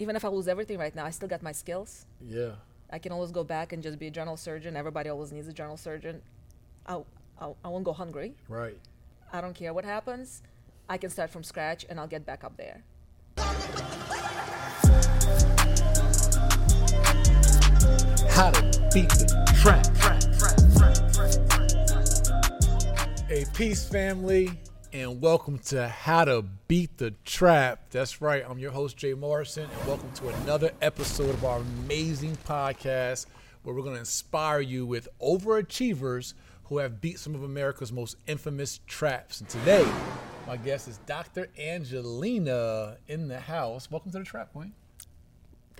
even if I lose everything right now, I still got my skills. Yeah. I can always go back and just be a general surgeon. Everybody always needs a general surgeon. I, I, I won't go hungry. Right. I don't care what happens. I can start from scratch and I'll get back up there. How to beat the trap. A peace family, and welcome to How to Beat the Trap. That's right. I'm your host Jay Morrison, and welcome to another episode of our amazing podcast, where we're going to inspire you with overachievers who have beat some of America's most infamous traps. And today, my guest is Dr. Angelina in the house. Welcome to the Trap Point.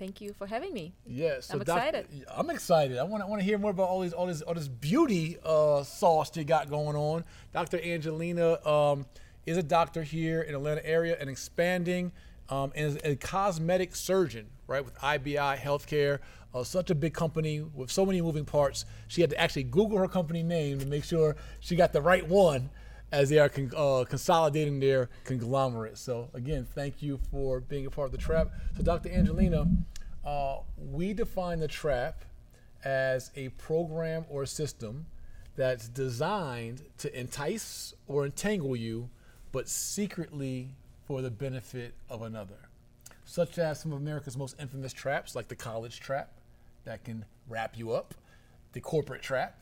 Thank you for having me. Yes, I'm Doc- excited. I'm excited. I want to want to hear more about all these all this all this beauty uh, sauce you got going on. Dr. Angelina um, is a doctor here in Atlanta area and expanding, um, and is a cosmetic surgeon, right, with IBI Healthcare. Uh, such a big company with so many moving parts. She had to actually Google her company name to make sure she got the right one as they are con- uh, consolidating their conglomerate. So again, thank you for being a part of the trap. So Dr. Angelina, uh, we define the trap as a program or system that's designed to entice or entangle you, but secretly for the benefit of another. Such as some of America's most infamous traps, like the college trap that can wrap you up, the corporate trap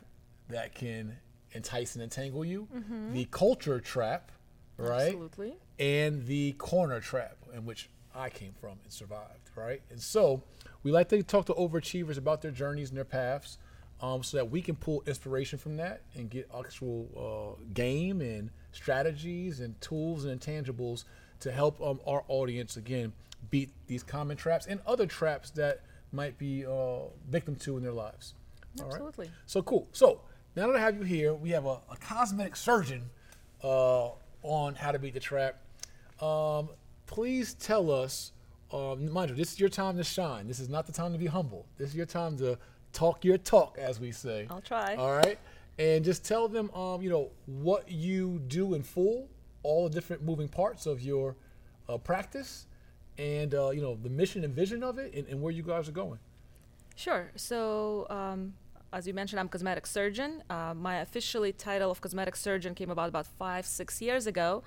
that can entice and entangle you, the culture trap, right? Absolutely. and the corner trap in which I came from and survived, right? And so we like to talk to overachievers about their journeys and their paths um, so that we can pull inspiration from that and get actual uh, game and strategies and tools and intangibles to help um, our audience, again, beat these common traps and other traps that might be uh, victim to in their lives. All right? Absolutely. So cool. So now that I have you here, we have a, a cosmetic surgeon uh, on how to beat the trap. Um, please tell us, um, mind you, this is your time to shine. This is not the time to be humble. This is your time to talk your talk, as we say. I'll try. All right, and just tell them, um, you know, what you do in full, all the different moving parts of your uh, practice, and uh, you know the mission and vision of it, and, and where you guys are going. Sure. So, um, as you mentioned, I'm a cosmetic surgeon. Uh, my officially title of cosmetic surgeon came about about five, six years ago.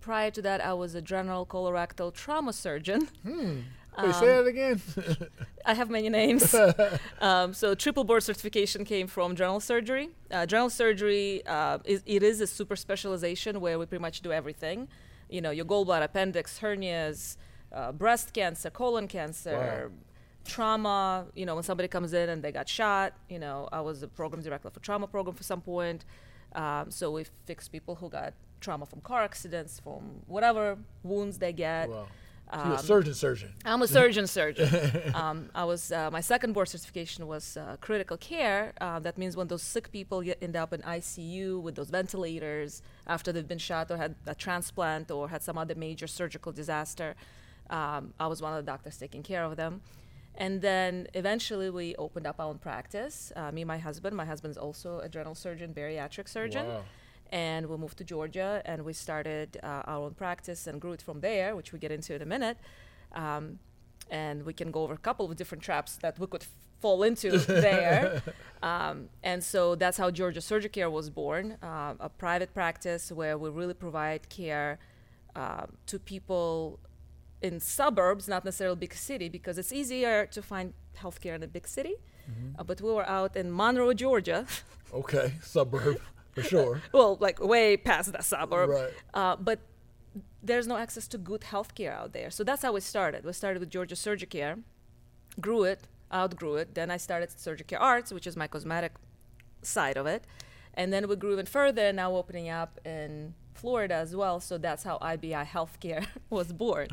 Prior to that, I was a general colorectal trauma surgeon. Wait, say that again. I have many names. um, so triple board certification came from general surgery. Uh, general surgery uh, is it is a super specialization where we pretty much do everything. You know, your gallbladder, appendix, hernias, uh, breast cancer, colon cancer, trauma. You know, when somebody comes in and they got shot. You know, I was the program director for trauma program for some point. Um, so we fix people who got trauma from car accidents, from whatever wounds they get. wow. So you're a surgeon, surgeon. I'm a surgeon surgeon. um, I was uh, my second board certification was uh, critical care. Uh, that means when those sick people get, end up in ICU with those ventilators after they've been shot or had a transplant or had some other major surgical disaster. Um, I was one of the doctors taking care of them. And then eventually we opened up our own practice. Uh, me and my husband. My husband's also a general surgeon, bariatric surgeon Wow. And we moved to Georgia and we started uh, our own practice and grew it from there, which we get into in a minute. Um, and we can go over a couple of different traps that we could fall into there. Um, and so that's how Georgia Surgicare was born, uh, a private practice where we really provide care uh, to people in suburbs, not necessarily big city, because it's easier to find healthcare in a big city. Uh, but we were out in Monroe, Georgia, Okay, suburb for sure. well, like way past that suburb. Right. Uh, but there's no access to good healthcare out there. So that's how we started. We started with Georgia Surgicare, grew it, outgrew it. Then I started Surgicare Arts, which is my cosmetic side of it. And then we grew even further, now opening up in Florida as well. So that's how IBI Healthcare was born.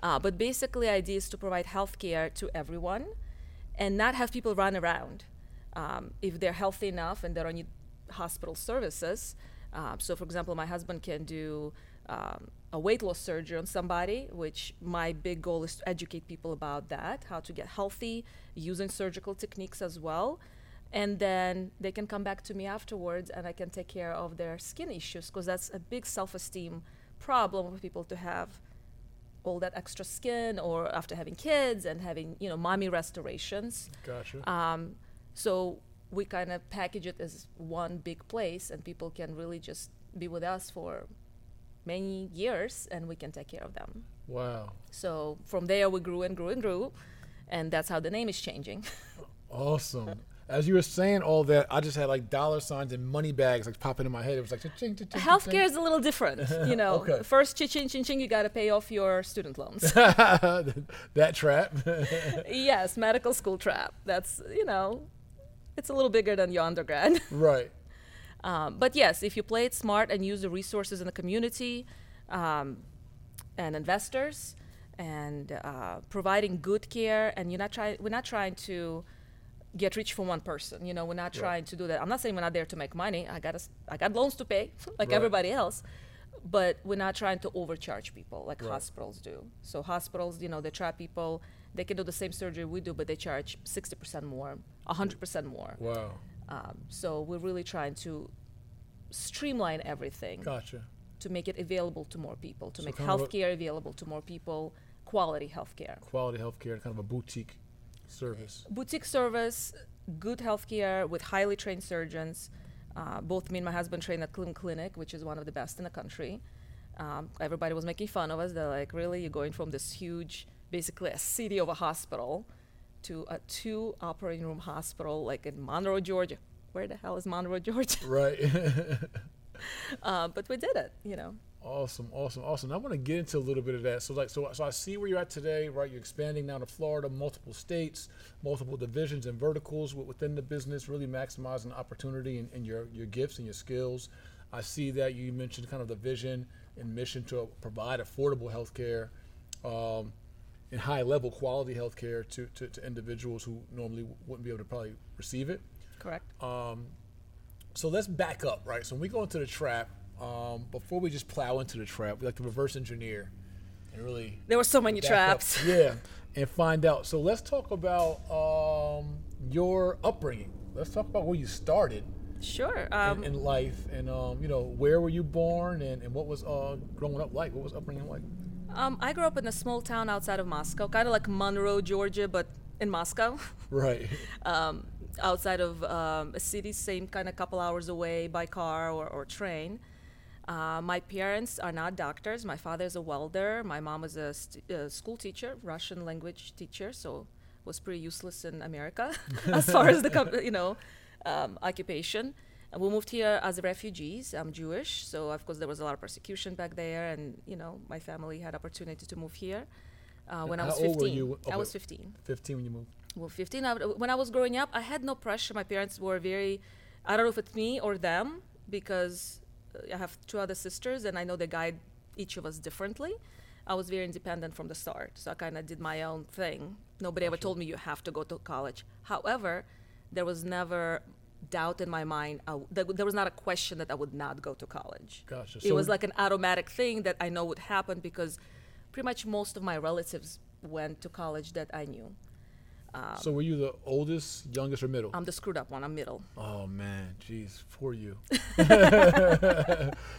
Uh, but basically, the idea is to provide healthcare to everyone and not have people run around. Um, if they're healthy enough and they don't need hospital services. Uh, so, for example, my husband can do um, a weight loss surgery on somebody, which my big goal is to educate people about that, how to get healthy using surgical techniques as well. And then they can come back to me afterwards and I can take care of their skin issues because that's a big self esteem problem for people to have all that extra skin or after having kids and having you know mommy restorations Gotcha. um, so we kind of package it as one big place and people can really just be with us for many years and we can take care of them wow. so from there we grew and grew and grew and that's how the name is changing Awesome. As you were saying all that, I just had like dollar signs and money bags like popping in my head. It was like cha-ching, cha-ching, cha-ching. healthcare is a little different you know Okay. first ching ching ching you got to pay off your student loans that trap. yes medical school trap that's you know it's a little bigger than your undergrad right. Um, but yes, if you play it smart and use the resources in the community um, and investors and uh, providing good care, and you're not trying, we're not trying to get rich from one person. You know, we're not Right. trying to do that. I'm not saying we're not there to make money. I got I got loans to pay like Right. everybody else. But we're not trying to overcharge people like Right. hospitals do. So hospitals, you know, they trap people. They can do the same surgery we do, but they charge 60% more, 100% more. Wow. Um, so we're really trying to streamline everything Gotcha. to make it available to more people, to So make kind of a- healthcare available to more people, quality healthcare. Quality healthcare, kind of a boutique service. Boutique service, good healthcare with highly trained surgeons. Uh, both me and my husband trained at Cleveland Clinic, which is one of the best in the country. Um, everybody was making fun of us. They're like, really? You're going from this huge, basically a city of a hospital to a two operating room hospital, like in Monroe, Georgia. Where the hell is Monroe, Georgia? Right. Uh, but we did it, you know. Awesome, awesome, awesome. I want to get into a little bit of that. So, like, so, so I see where you're at today, right? You're expanding now to Florida, multiple states, multiple divisions and verticals within the business, really maximizing opportunity and, and your your gifts and your skills. I see that you mentioned kind of the vision and mission to provide affordable health care um, and high level quality health care to, to, to individuals who normally wouldn't be able to probably receive it. Correct. So let's back up, right? So when we go into the trap, um, before we just plow into the trap, we like to reverse engineer and really There were so many back up. traps. Yeah, and find out. So let's talk about um, your upbringing. Let's talk about where you started Sure. in, Um, in life, and um, you know where were you born, and, and what was uh, growing up like? What was upbringing like? Um, I grew up in a small town outside of Moscow, kind of like Monroe, Georgia, but in Moscow, Right. um, outside of um, a city, same kind of couple hours away by car or, or train. Uh, my parents are not doctors. My father is a welder. My mom was a, st- a school teacher, Russian language teacher, so was pretty useless in America as far as the com- you know um, occupation. We moved here as refugees. I'm Jewish, so of course there was a lot of persecution back there, and you know my family had opportunity to move here uh, when I how was old 15. were you? I was 15 Fifteen when you moved. well 15 I, when i was growing up i had no pressure my parents were very i don't know if it's me or them because uh, i have two other sisters and i know they guide each of us differently i was very independent from the start so i kind of did my own thing nobody ever told me you have to go to college however there was never doubt in my mind uh, I w- there, there was not a question that i would not go to college Gotcha. it was like an automatic thing that i know would happen because pretty much most of my relatives went to college that i knew um, so were you the oldest, youngest, or middle? I'm the screwed up one. I'm middle. Oh man, jeez, for you.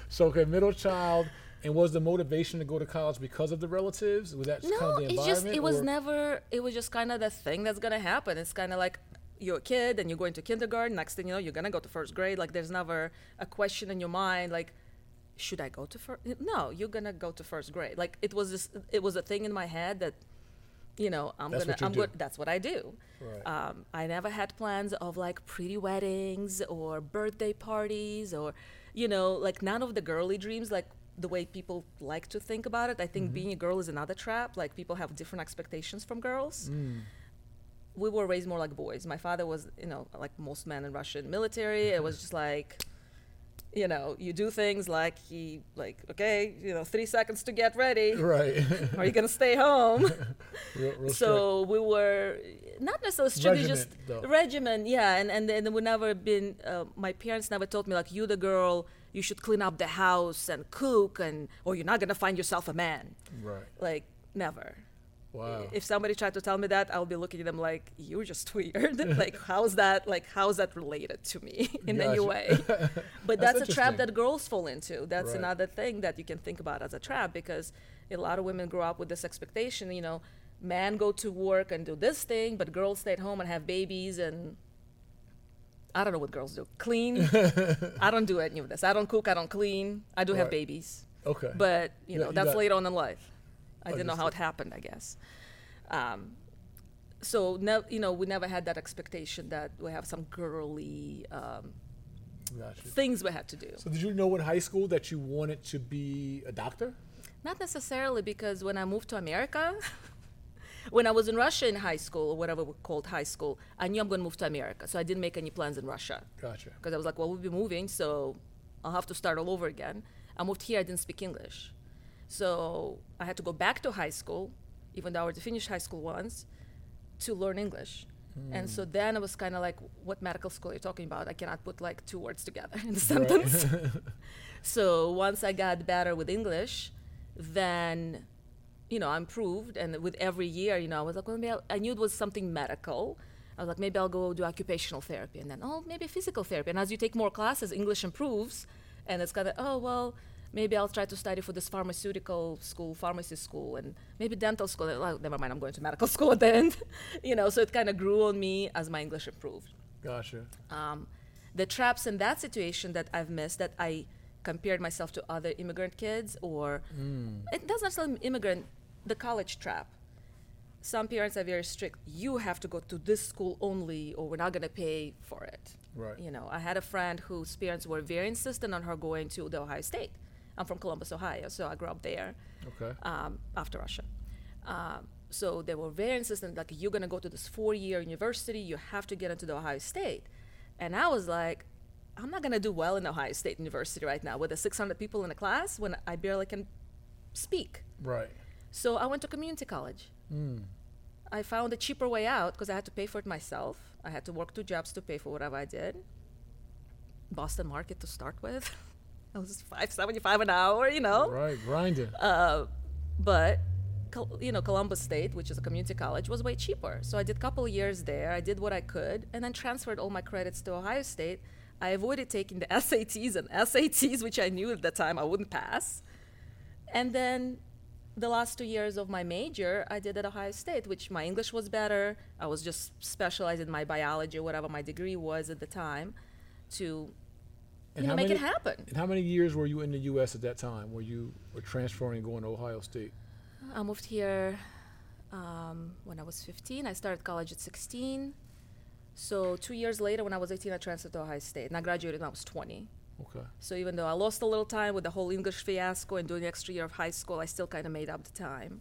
so okay, middle child, and was the motivation to go to college because of the relatives? Was that just No, kind of the it's environment? just it was never. It was just kind of the thing that's gonna happen. It's kind of like you're a kid and you're going to kindergarten. Next thing you know, you're gonna go to first grade. Like there's never a question in your mind like, should I go to first? No, you're gonna go to first grade. Like it was this. It was a thing in my head that, you know, I'm That's gonna. I'm good. That's what I do. Right. Um, I never had plans of like pretty weddings or birthday parties or, you know, like none of the girly dreams like the way people like to think about it. I think being a girl is another trap. Like people have different expectations from girls. Mm. We were raised more like boys. My father was, you know, like most men in Russian military. It was just like, you know, you do things like he like, okay, you know, three seconds to get ready. right. Are you gonna stay home? real, real so we were not necessarily strictly just Regiment, though. regimen yeah and and then we never been uh, my parents never told me like you the girl you should clean up the house and cook and or you're not gonna find yourself a man right. like never Wow. if somebody tried to tell me that, I'll be looking at them like, "You're just weird. like, how's that? Like, how's that related to me in any way?" But That's that's, a trap that girls fall into. That's Right. another thing that you can think about as a trap because a lot of women grow up with this expectation. You know, men go to work and do this thing, but girls stay at home and have babies and. I don't know what girls do. Clean. I don't do any of this. I don't cook. I don't clean. I do have babies Okay. but you Yeah, know you that's later on in life. I didn't know how it happened. I guess. Um, so no, you know, we never had that expectation that we have some girly um, Gotcha. things we had to do. So did you know in high school that you wanted to be a doctor? Not necessarily because when I moved to America, when I was in Russia in high school or whatever we called high school, I knew I'm going to move to America. So I didn't make any plans in Russia Gotcha. because I was like, well, we'll be moving, so I'll have to start all over again. I moved here, I didn't speak English. So I had to go back to high school, even though I already finished high school once, to learn English. And so hmm. then I was kind of like, what medical school are you talking about? I cannot put like two words together in the sentence. so once I got better with English, then, you know, I improved. And with every year, you know, I was like, well, maybe I'll- I knew it was something medical. I was like, maybe I'll go do occupational therapy. And then, oh, maybe physical therapy. And as you take more classes, English improves. And it's kind of, oh, well, maybe I'll try to study for this pharmaceutical school, pharmacy school, and maybe dental school. Well, never mind, I'm going to medical school at the end. you know, so it kind of grew on me as my English improved Gotcha. um, the traps in that situation that I've missed that I compared myself to other immigrant kids or it doesn't necessarily immigrant the college trap some parents are very strict you have to go to this school only or we're not going to pay for it Right. you know i had a friend whose parents were very insistent on her going to the ohio state i'm from columbus ohio so i grew up there Okay. um, after Russia. Um, so they were very insistent, like, you're going to go to this four year university, you have to get into the Ohio State. And I was like, I'm not going to do well in Ohio State University right now with the 600 people in a class when I barely can speak. Right. So I went to community college. Mm. I found a cheaper way out because I had to pay for it myself. I had to work two jobs to pay for whatever I did. Boston market to start with. It was five seventy five an hour, you know. Right. Grinding. Uh, but you know Columbus State, which is a community college, was way cheaper. So I did a couple of years there. I did what I could, and then transferred all my credits to Ohio State. I avoided taking the SATs and SATs, which I knew at the time I wouldn't pass. And then the last two years of my major, I did at Ohio State, which my English was better. I was just specialized in my biology, whatever my degree was at the time, to And you know how make many- it happen. And how many years were you in the U.S. at that time? Where you were transferring and going to Ohio State? I moved here um, when I was 15. I started college at 16. So two years later, when I was 18, I transferred to Ohio State, and I graduated when I was 20. Okay. So even though I lost a little time with the whole English fiasco and doing the extra year of high school, I still kind of made up the time.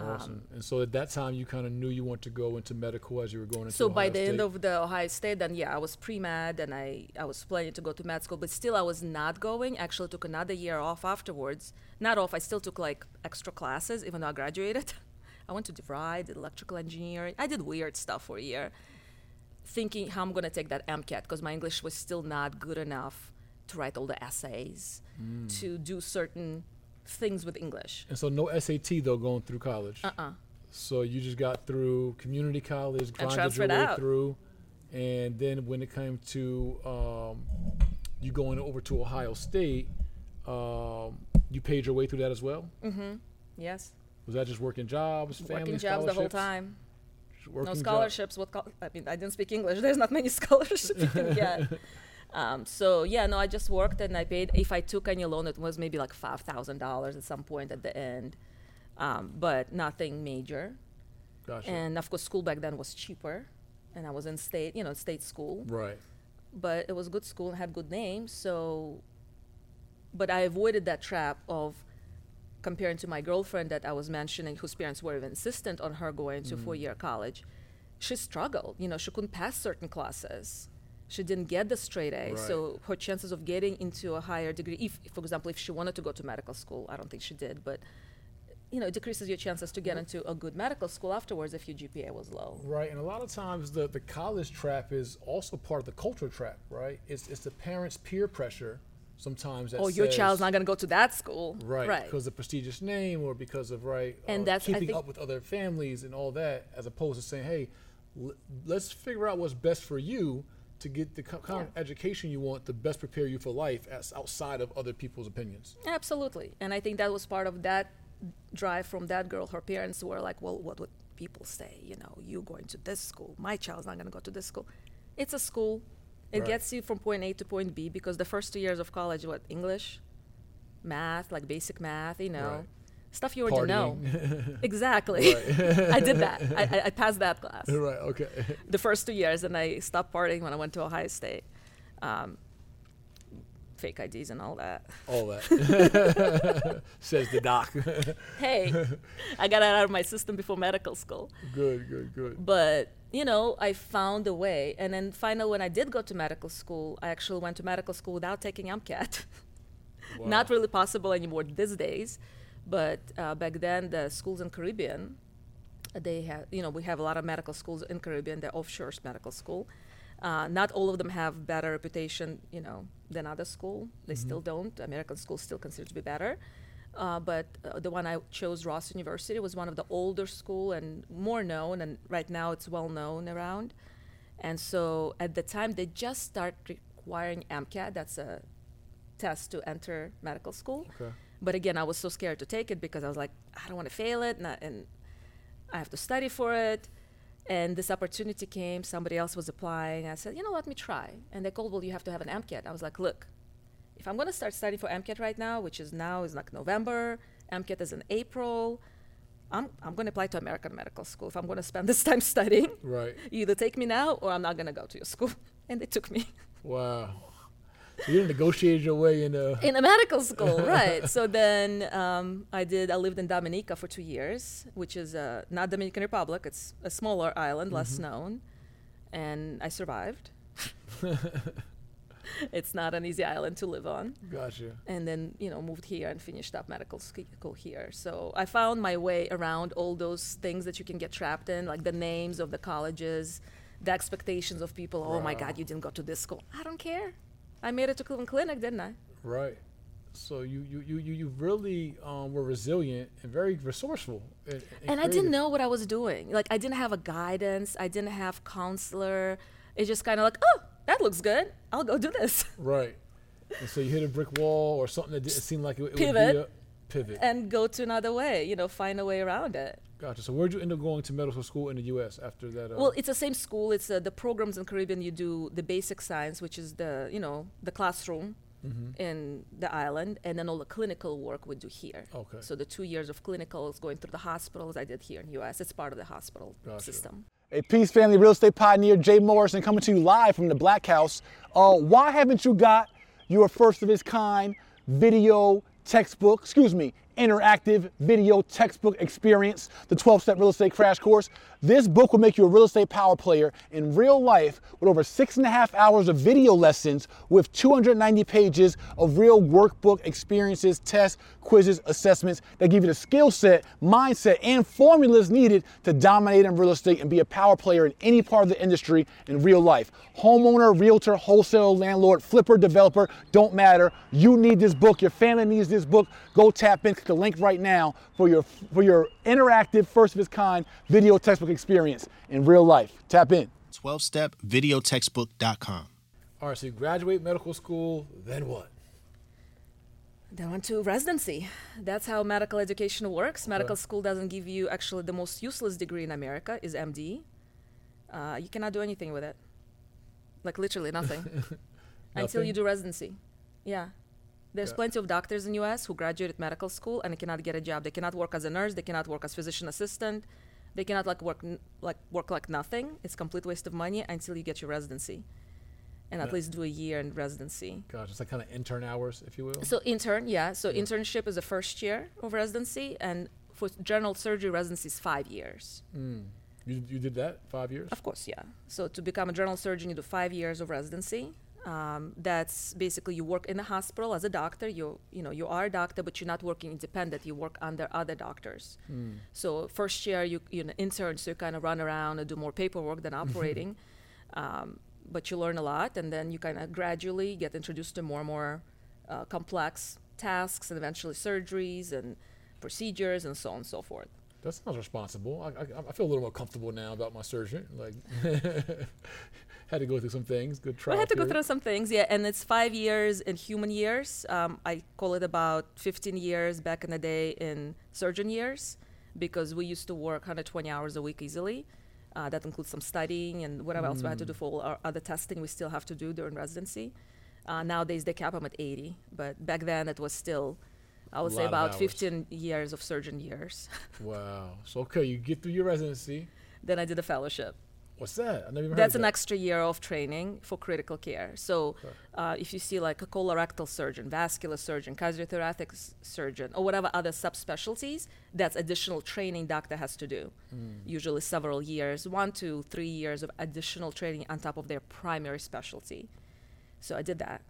Awesome. and so at that time, you kind of knew you wanted to go into medical as you were going into So by Ohio the end of the Ohio State, then yeah, I was pre med and I, I was planning to go to med school, but still I was not going. Actually, took another year off afterwards. Not off, I still took like extra classes, even though I graduated. I went to DeVry, did electrical engineering. I did weird stuff for a year, thinking how I'm going to take that MCAT because my English was still not good enough to write all the essays, Mm. to do certain things with English. And so no SAT though going through college. Uh uh So you just got through community college, grinded your way out. through, and then when it came to um, you going over to Ohio State, um, you paid your way through that as well. Mhm. Yes. Was that just working jobs, family Working jobs the whole time. Working no job- scholarships. What col- I mean, I didn't speak English. There's not many scholarships you can get. Um, so yeah, no, I just worked and I paid. If I took any loan, it was maybe like five thousand dollars at some point at the end, um, but nothing major. Gotcha. And of course, school back then was cheaper, and I was in state, you know, state school. right. But it was good school and had good name. So, but I avoided that trap of comparing to my girlfriend that I was mentioning, whose parents were even insistent on her going to four-year college. She struggled. You know, she couldn't pass certain classes. She didn't get the straight A. Right. So her chances of getting into a higher degree, if, for example, if she wanted to go to medical school, I don't think she did, but you know, it decreases your chances to get into a good medical school afterwards if your GPA was low. Right, and a lot of times the, the college trap is also part of the culture trap, right? It's, it's the parents' peer pressure sometimes that oh, your child's not going to go to that school. right, Right. because of prestigious name or because of right And uh, that's- keeping up with other families and all that, as opposed to saying, hey, l- let's figure out what's best for you to get the kind of education you want to best prepare you for life as outside of other people's opinions. Absolutely. And I think that was part of that drive from that girl. Her parents were like, well, what would people say? You know, you going to this school. My child's not going to go to this school. It's a school. It Right. gets you from point A to point B because the first two years of college, what, English, math, like basic math, you know, Right. Stuff you already know. Partying. Exactly. I did that. I, I, passed that class right, okay. the first two years, and I stopped partying when I went to Ohio State. Um, fake IDs and all that. All that. Says the doc. hey, I got it out of my system before medical school. good, good, good. But, you know, I found a way. And then finally, when I did go to medical school, I actually went to medical school without taking MCAT. Not really possible anymore these days. But uh, back then, the schools in Caribbean, they have, you know, we have a lot of medical schools in Caribbean. They're offshore medical school. Uh, not all of them have better reputation, you know, than other school. They still don't. American schools still considered to be better. Uh, but uh, the one I chose, Ross University, was one of the older school and more known, and right now it's well known around. And so at the time, they just start requiring MCAT. That's a test to enter medical school. Okay. But again, I was so scared to take it because I was like, I don't want to fail it, and I, and I have to study for it. And this opportunity came. Somebody else was applying. I said, you know, let me try. And they called, well, you have to have an MCAT. I was like, look, if I'm going to start studying for MCAT right now, which is now is like November, MCAT is in April. I'm, I'm going to apply to American Medical School. If I'm going to spend this time studying, Right. you either take me now or I'm not going to go to your school. And they took me. Wow. So you negotiated your way in uh in a medical school, right? So then um, I did. I lived in Dominica for two years, which is uh, not Dominican Republic. It's a smaller island, less known, and I survived. it's not an easy island to live on. Gotcha. And then you know moved here and finished up medical school here. So I found my way around all those things that you can get trapped in, like the names of the colleges, the expectations of people. Oh my God, you didn't go to this school. I don't care. I made it to Cleveland Clinic, didn't I? Right. So you you you you, you really um, were resilient and very resourceful. And, and and I didn't know what I was doing. Like I didn't have a guidance. I didn't have counselor. It's just kind of like, oh, that looks good. I'll go do this Right. And so you hit a brick wall or something that didn't seem like it, it would be a pivot. and go to another way. You know, find a way around it. Gotcha. So where'd you end up going to medical school in the U.S. after that? Uh, Well, it's the same school. It's uh, the programs in Caribbean. You do the basic science, which is the you know the classroom Mm-hmm. in the island, and then all the clinical work we do here. Okay. So the two years of clinicals going through the hospitals I did here in U.S. It's part of the hospital Gotcha. system. A Peace Family real estate pioneer, Jay Morrison, coming to you live from the Black House. Uh, why haven't you got your first of its kind video textbook, excuse me, interactive video textbook experience, the 12 step real estate crash course? This book will make you a real estate power player in real life with over six and a half hours of video lessons with 290 pages of real workbook experiences, tests, quizzes, assessments that give you the skill set, mindset, and formulas needed to dominate in real estate and be a power player in any part of the industry in real life. Homeowner, realtor, wholesaler, landlord, flipper, developer, don't matter. You need this book. Your family needs this book. Go tap in, click the link right now for your for your interactive, first of its kind video textbook experience in real life. Tap in. 12stepvideotextbook.com. all right. So you graduate medical school. Then what? Then went to residency. That's how medical education works. Medical Okay. school doesn't give you actually the most useless degree in America is MD. Uh, you cannot do anything with it, like literally nothing, until you do residency. Yeah, there's Yeah. plenty of doctors in U.S. who graduated medical school and cannot get a job. They cannot work as a nurse. They cannot work as physician assistant. They cannot like work n- like work like nothing. It's complete waste of money until you get your residency, and at least do a year in residency. Gosh, It's like kind of intern hours, if you will. So intern, yeah. So internship is the first year of residency, and for general surgery residency is five years. Mm. You, you did that five years. Of course, yeah. So to become a general surgeon, you do five years of residency. Um, that's basically you work in a hospital as a doctor. You you know you are a doctor, but you're not working independent. You work under other doctors. So first year you you're an intern, so you kind of run around and do more paperwork than operating. um, but you learn a lot, and then you kind of gradually get introduced to more and more uh, complex tasks and eventually surgeries and procedures and so on and so forth. That sounds responsible. I, I, I feel a little more comfortable now about my surgeon. Like, had to go through some things. Good trial. I had to go through some things, yeah, and it's five years in human years. Um, I call it about 15 years back in the day in surgeon years because we used to work 120 hours a week easily. Uh, that includes some studying and whatever else we had to do for all our other testing we still have to do during residency. Uh, nowadays they cap them at 80, but back then it was still, I would say, about 15 years of surgeon years. Wow. So okay, you get through your residency. then I did a fellowship. What's that? I never That's an that. extra year of training for critical care. So, uh, if you see like a colorectal surgeon, vascular surgeon, cardiothoracic surgeon, or whatever other subspecialties, that's additional training doctor has to do. Hmm. Usually several years, one to three years of additional training on top of their primary specialty. So I did that.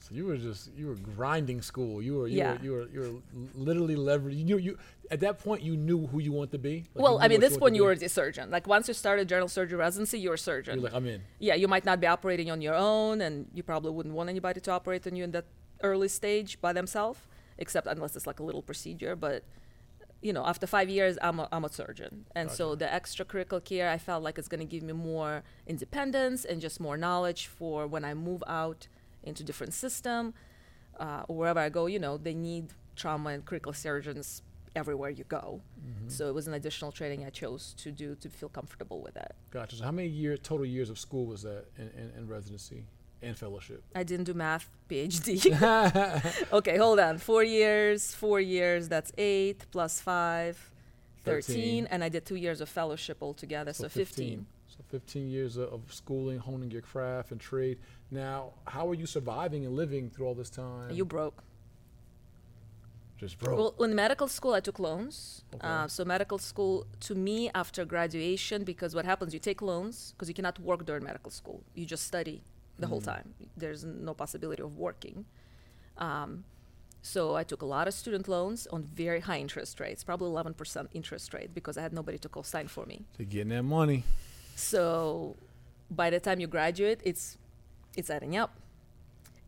So you were just you were grinding school. You were you Yeah. were you were you were literally leveraging. You you at that point you knew who you want to be. Like, well, I mean, this wanted point you were a surgeon. Like once you started general surgery residency, you're a surgeon. You're like I'm in. yeah, you might not be operating on your own, and you probably wouldn't want anybody to operate on you in that early stage by themselves, except unless it's like a little procedure. But you know, after five years, I'm a, I'm a surgeon, and so the extracurricular care I felt like it's going to give me more independence and just more knowledge for when I move out into different system uh, wherever I go. You know, they need trauma and critical surgeons everywhere you go. So it was an additional training I chose to do to feel comfortable with that. Gotcha. So how many year total years of school was that in, in, in residency and fellowship? I didn't do math PhD. okay, hold on. Four years, four years, that's eight plus five, 13. 13. And I did two years of fellowship altogether, so, 15. So 15 years of, of schooling, honing your craft and trade. Now, how are you surviving and living through all this time? You broke. just broke. Well, in medical school, I took loans. Okay. Uh, so medical school, to me, after graduation, because what happens, you take loans because you cannot work during medical school. You just study the whole time. There's no possibility of working. Um, so I took a lot of student loans on very high interest rates, probably 11% interest rate, because I had nobody to co-sign for me. to getting that money. So by the time you graduate, it's it's adding up.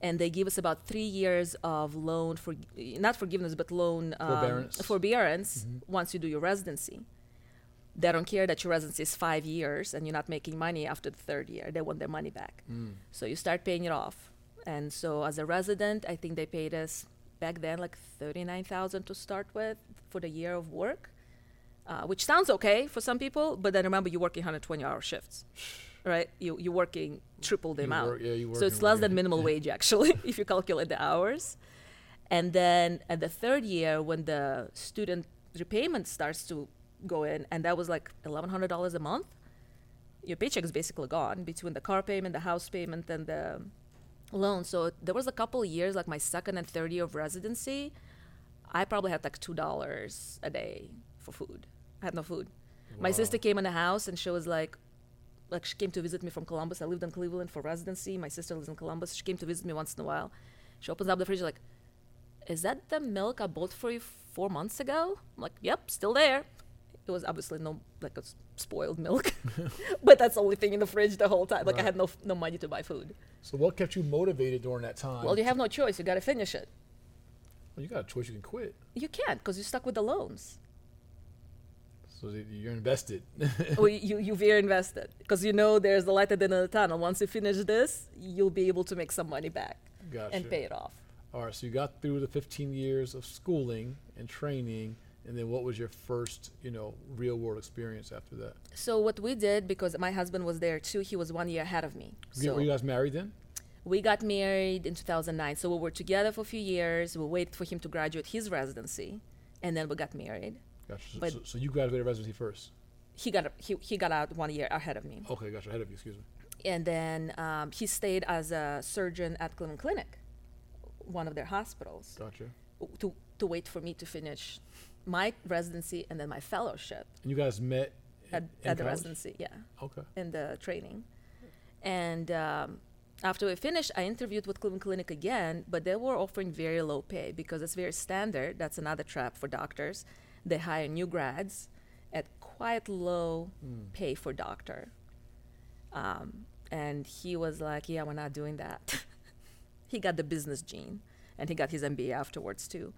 And they give us about three years of loan for not forgiveness, but loan um, Forbearance. forbearance once you do your residency. They don't care that your residency is five years and you're not making money after the third year. They want their money back. So you start paying it off. And so as a resident, I think they paid us back then like thirty-nine thousand to start with for the year of work, uh, which sounds okay for some people. But then remember, you're working 120-hour shifts, right? You you're working triple the You amount. work- yeah, so it's less than minimum wage actually, if you calculate the hours. And then at the third year, when the student repayment starts to go in, and that was like eleven hundred dollars a month, your paycheck is basically gone between the car payment, the house payment, and the loan. So there was a couple of years, like my second and third year of residency, I probably had like two dollars a day for food. I had no food. My sister came in the house and she was like, like she came to visit me from Columbus. I lived in Cleveland for residency. My sister lives in Columbus. She came to visit me once in a while. She opens up the fridge like, "Is that the milk I bought for you four months ago?" I'm like, "Yep, still there." It was obviously no like a spoiled milk, but that's the only thing in the fridge the whole time. Like I had no no money to buy food. So what kept you motivated during that time? Well, you have no choice. You got to finish it. Well, you got a choice. You can quit. You can't because you're stuck with the loans. So you're invested. or you you very invested because you know there's the light at the end of the tunnel. Once you finish this, you'll be able to make some money back gotcha. and pay it off. All right. So you got through the 15 years of schooling and training, and then what was your first, you know, real world experience after that? So what we did because my husband was there too. He was one year ahead of me. You- So were you guys married then? we got married in 2009. So we were together for a few years. We waited for him to graduate his residency, and then we got married. Gotcha. So, But- so, so you graduated residency first. He got he, he got out one year ahead of me, Okay, gotcha. Ahead of you. Excuse me. and then um, he stayed as a surgeon at Cleveland Clinic, one of their hospitals. Gotcha. to to wait for me to finish my residency and then my fellowship And you guys met at, at the residency, yeah, Okay. in the training. And um, after we finished, I interviewed with Cleveland Clinic again, but they were offering very low pay because it's very standard. That's another trap for doctors. They hire new grads at quite low pay for doctor. Um, and he was like, "Yeah, we're not doing that." he got the business gene, and he got his MBA afterwards too.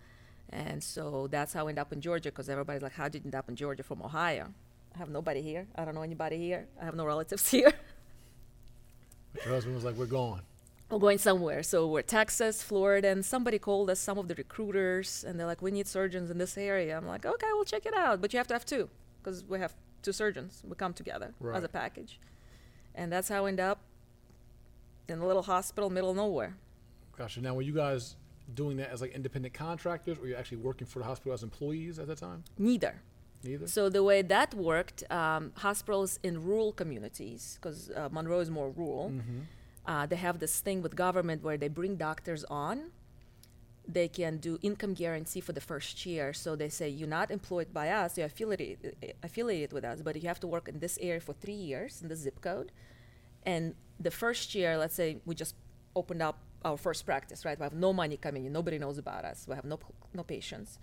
And so that's how I ended up in Georgia because everybody's like, "How did you end up in Georgia from Ohio?" I have nobody here. I don't know anybody here. I have no relatives here. Your husband was like, "We're going." We're going somewhere. So we're Texas, Florida, and somebody called us, some of the recruiters, and they're like, we need surgeons in this area. I'm like, okay, we'll check it out. But you have to have two because we have two surgeons. We come together as a package. And that's how I end up in a little hospital, middle of nowhere. Gotcha. Now, were you guys doing that as like independent contractors, or you're actually working for the hospital as employees at that time? Neither. Neither. So the way that worked, um, hospitals in rural communities, because uh, Monroe is more rural, Mm-hmm. Uh, they have this thing with government where they bring doctors on. They can do income guarantee for the first year. So they say you're not employed by us, you're affiliated, uh, affiliated with us, but you have to work in this area for three years in the zip code. And the first year, let's say we just opened up our first practice, right? We have no money coming in, nobody knows about us, we have no no patients.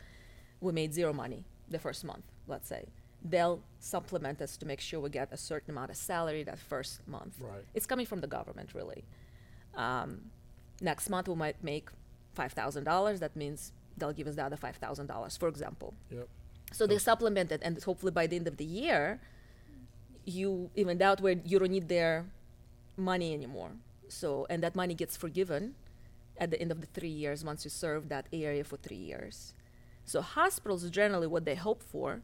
We made zero money the first month, let's say. They'll supplement us to make sure we get a certain amount of salary that first month. Right. It's coming from the government, really. Um, next month we might make five thousand dollars. That means they'll give us the other five thousand dollars, for example. Yep. So they supplement it, and hopefully by the end of the year, you even out where you don't need their money anymore. So and that money gets forgiven at the end of the three years once you serve that area for three years. So hospitals generally what they hope for,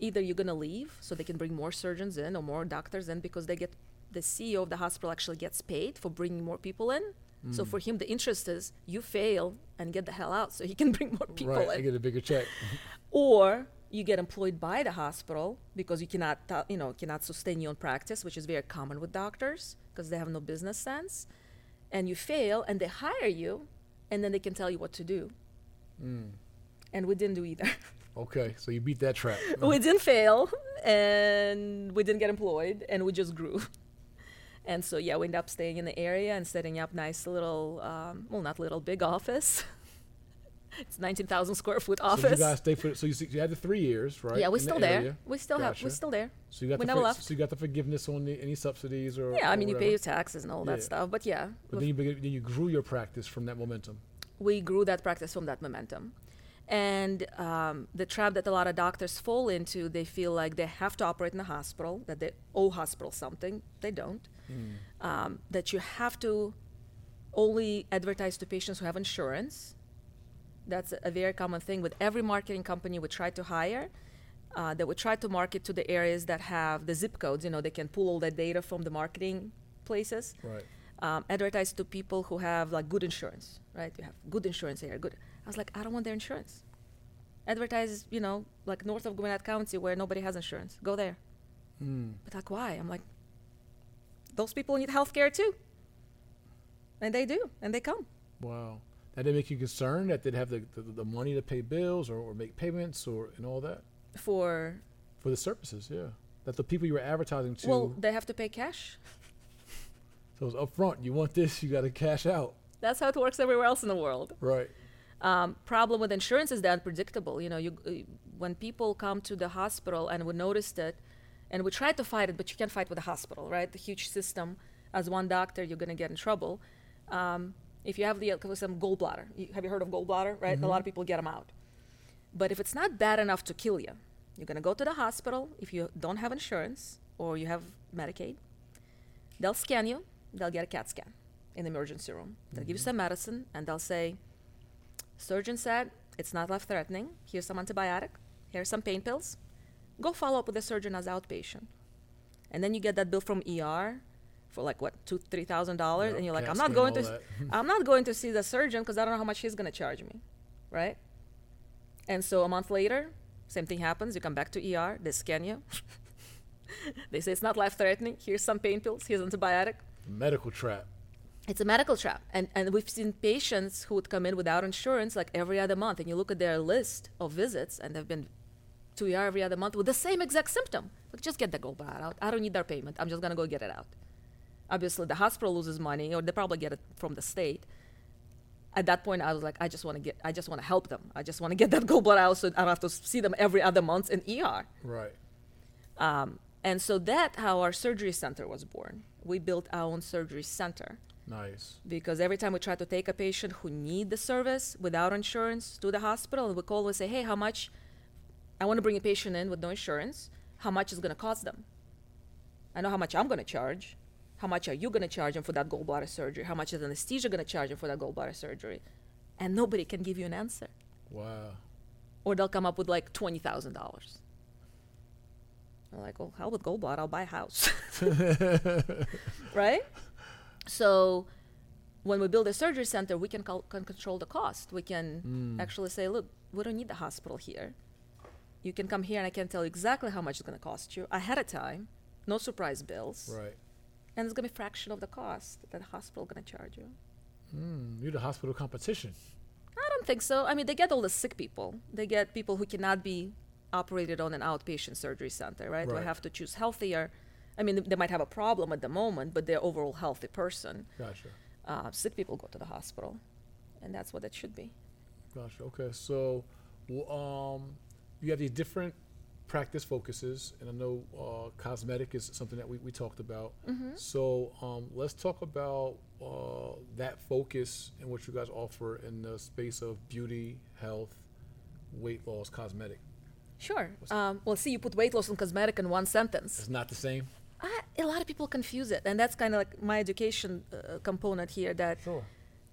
either you're gonna leave so they can bring more surgeons in or more doctors in because they get the CEO of the hospital actually gets paid for bringing more people in. So for him, the interest is you fail and get the hell out so he can bring more people right. in I get a bigger check. or you get employed by the hospital because you cannot you know cannot sustain your own practice which is very common with doctors because they have no business sense and you fail and they hire you and then they can tell you what to do Mm. and we didn't do either Okay, so you beat that trap. we didn't fail and we didn't get employed and we just grew and so yeah we ended up staying in the area and setting up nice little um, well not little big office it's 19000 square foot office. So you guys stay for so you, you had the three years, right? yeah we're in the still there area. we still have we're still there So you got we the never left. So you got the forgiveness on the, any subsidies or Yeah, I or mean, you pay your taxes and all that stuff. But yeah, But then you, then you grew your practice from that momentum. we grew that practice from that momentum. And um, the trap that a lot of doctors fall into, they feel like they have to operate in the hospital, that they owe hospital something. They don't. Um, that you have to only advertise to patients who have insurance. That's a very common thing with every marketing company we try to hire. Uh, that we try to market to the areas that have the zip codes. You know, they can pull all that data from the marketing places. Right. um, advertise to people who have like good insurance, right? You have good insurance here, good. I was like, I don't want their insurance. Advertise, you know, like north of Gwinnett County where nobody has insurance. Go there. Mm. But like, why? I'm like, those people need health care too. And they do, and they come. Wow. That didn't make you concerned that they'd have the, the, the money to pay bills or, or make payments or and all that For, for the services, yeah. That the people you were advertising to, well, they have to pay cash. so it's was upfront. You want this, you got to cash out. That's how it works everywhere else in the world. Right. Um, problem with insurance is that unpredictable. You know, you, uh, when people come to the hospital and we noticed it, and we try to fight it, but you can't fight with the hospital, right? The huge system. As one doctor, you're going to get in trouble. Um, if you have the uh, some gallbladder, you, have you heard of gallbladder? Right, a lot of people get them out. But if it's not bad enough to kill you, you're going to go to the hospital. If you don't have insurance or you have Medicaid, they'll scan you. They'll get a CAT scan in the emergency room. They'll give you some medicine, and they'll say, Surgeon said it's not life threatening. Here's some antibiotic. Here's some pain pills. Go follow up with the surgeon as outpatient. And then you get that bill from ER for like what two, three thousand dollars, and you're like, I'm not going to. I'm not going to see the surgeon because I don't know how much he's going to charge me, right? And so a month later, same thing happens. You come back to ER, they scan you. they say it's not life threatening. Here's some pain pills. Here's antibiotic. Medical trap. It's a medical trap. And, and we've seen patients who would come in without insurance like every other month. And you look at their list of visits, and they've been to ER every other month with the same exact symptom. Like, just get the gallbladder out. I don't need their payment. I'm just going to go get it out. Obviously, the hospital loses money, or they probably get it from the state. At that point, I was like, I just want to get, I just want to help them. I just want to get that gallbladder out so I don't have to see them every other month in ER. Right. Um, and so that how our surgery center was born. We built our own surgery center. Nice. because every time we try to take a patient who need the service without insurance to the hospital, we call and say, hey, how much? I want to bring a patient in with no insurance. How much is going to cost them? I know how much I'm going to charge. How much are you going to charge them for that gallbladder surgery? How much is anesthesia going to charge them for that gallbladder surgery? And nobody can give you an answer. Wow. Or they'll come up with like twenty thousand dollars. I'm like, well, hell with gallbladder, I'll buy a house. right? So when we build a surgery center, we can, cal- can control the cost. We can actually say, look, we don't need the hospital here. You can come here and I can tell you exactly how much it's going to cost you ahead of time, no surprise bills, Right. and it's going to be a fraction of the cost that the hospital going to charge you. Mm, you're the hospital competition. I don't think so. I mean, they get all the sick people. They get people who cannot be operated on an outpatient surgery center, right? They Right. have to choose healthier. I mean, they might have a problem at the moment, but they're overall healthy person. Gotcha. Uh, sick people go to the hospital, and that's what it should be. Gotcha. Okay. So, um, you have these different practice focuses, and I know uh, cosmetic is something that we, we talked about. So, um, let's talk about uh, that focus and what you guys offer in the space of beauty, health, weight loss, cosmetic. Sure. Um, well, see, you put weight loss and cosmetic in one sentence. It's not the same. I, a lot of people confuse it, and that's kind of like my education uh, component here. That Sure.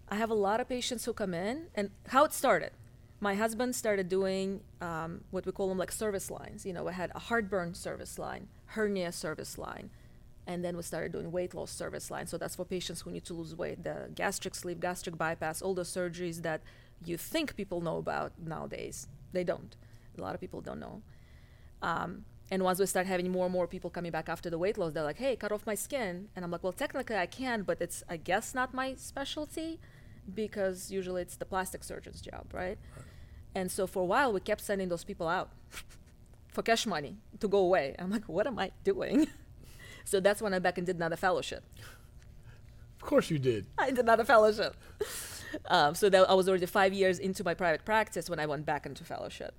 I have a lot of patients who come in, and how it started. My husband started doing um, what we call them like service lines. You know, we had a heartburn service line, hernia service line, and then we started doing weight loss service line. So that's for patients who need to lose weight, the gastric sleeve, gastric bypass, all the surgeries that you think people know about nowadays. They don't. A lot of people don't know. Um, and once we start having more and more people coming back after the weight loss, they're like, "Hey, cut off my skin," and I'm like, "Well, technically I can, but it's I guess not my specialty, because usually it's the plastic surgeon's job, right?" And so for a while we kept sending those people out for cash money to go away. I'm like, "What am I doing?" so that's when I back and did another fellowship. Of course you did. I did another fellowship. Um, so that I was already five years into my private practice when I went back into fellowship.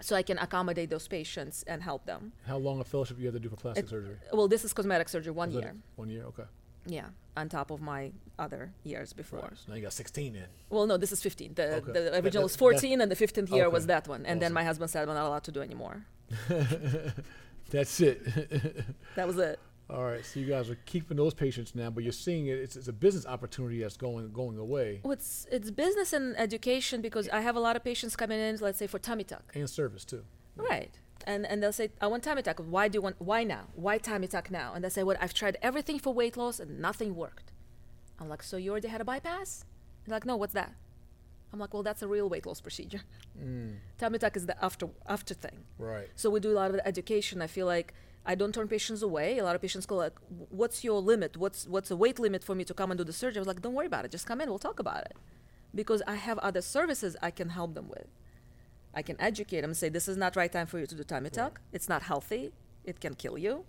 So I can accommodate those patients and help them. How long a fellowship you have to do for plastic It- surgery? Well, this is cosmetic surgery, one that year. One year. Okay. Yeah, on top of my other years before. Right. So now you got 16 in. Well, no, this is 15. The, Okay. the original that- was 14, and the 15th year was that one. And then my husband said, "We're not allowed to do anymore." That's it. That was it. All right, so you guys are keeping those patients now, but you're seeing it. It's, it's a business opportunity that's going going away, Well, it's it's business and education because I have a lot of patients coming in, let's say for tummy tuck. and service too. Right. And and they'll say, I want tummy tuck. Why do you want why now? Why tummy tuck now? And they say, Well, I've tried everything for weight loss and nothing worked. I'm like, So you already had a bypass? They're like, No, what's that? I'm like, Well, that's a real weight loss procedure. Mm. Tummy tuck is the after after thing. Right. So we do a lot of education. I feel like I don't turn patients away. A lot of patients go like, "What's your limit? What's what's a weight limit for me to come and do the surgery?" I was like, "Don't worry about it. Just come in. We'll talk about it." Because I have other services I can help them with. I can educate them and say, "This is not right time for you to do tummy tuck. It's not healthy. It can kill you."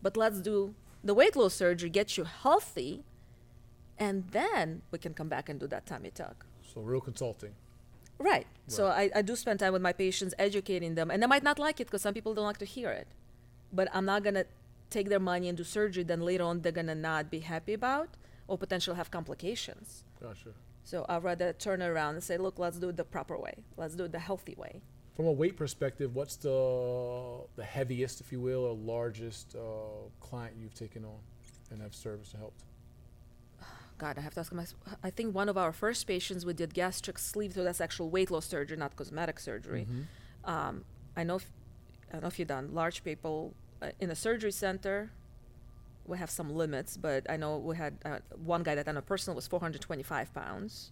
But let's do the weight loss surgery, get you healthy, and then we can come back and do that tummy tuck. So real consulting. Right. So I, I do spend time with my patients educating them, and they might not like it because some people don't like to hear it. But I'm not gonna take their money and do surgery. Then later on, they're gonna not be happy about, or potentially have complications. Gotcha. So I'd rather turn around and say, look, let's do it the proper way. Let's do it the healthy way. From a weight perspective, what's the the heaviest, if you will, or largest uh, client you've taken on and have serviced and helped? God, I have to ask myself. I think one of our first patients we did gastric sleeve, so that's actual weight loss surgery, not cosmetic surgery. Um, I know, if, I don't know if you've done large people in a surgery center. We have some limits, but I know we had uh, one guy that on a personal was 425 pounds,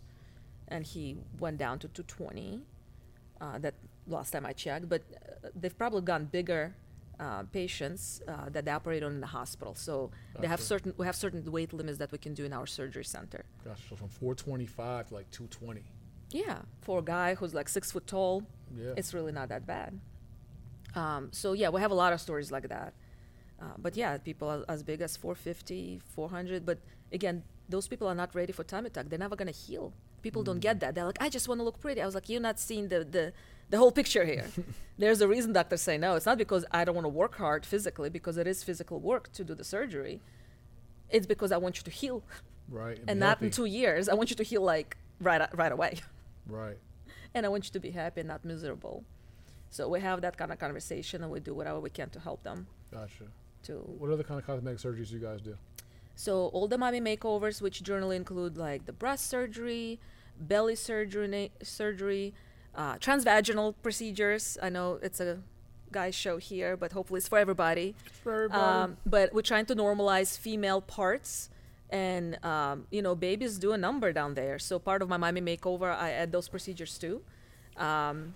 and he went down to 220. Uh, that last time I checked, but uh, they've probably gone bigger uh, patients uh, that they operate on in the hospital. So they have certain we have certain weight limits that we can do in our surgery center. Gotcha. So from 425 to like 220. Yeah, for a guy who's like six foot tall, Yeah. it's really not that bad. Um, so yeah, we have a lot of stories like that. Uh, but yeah, people are as big as 450, 400. But again, those people are not ready for tummy tuck. They're never gonna heal. People don't get that. They're like, I just want to look pretty. I was like, you're not seeing the the, the whole picture here. There's a reason doctors say no. It's not because I don't want to work hard physically, because it is physical work to do the surgery. It's because I want you to heal. Right. and be not in two years. I want you to heal like right right away, Right. and I want you to be happy and not miserable. So we have that kind of conversation, and we do whatever we can to help them. Gotcha. To What other kind of cosmetic surgeries do you guys do? so all the mommy makeovers, which generally include like the breast surgery, belly surgery, na- surgery, uh, transvaginal procedures. I know it's a guy's show here, but hopefully it's for everybody. For everybody. Um, but we're trying to normalize female parts, and um, you know, babies do a number down there. So part of my mommy makeover, I add those procedures too. Um,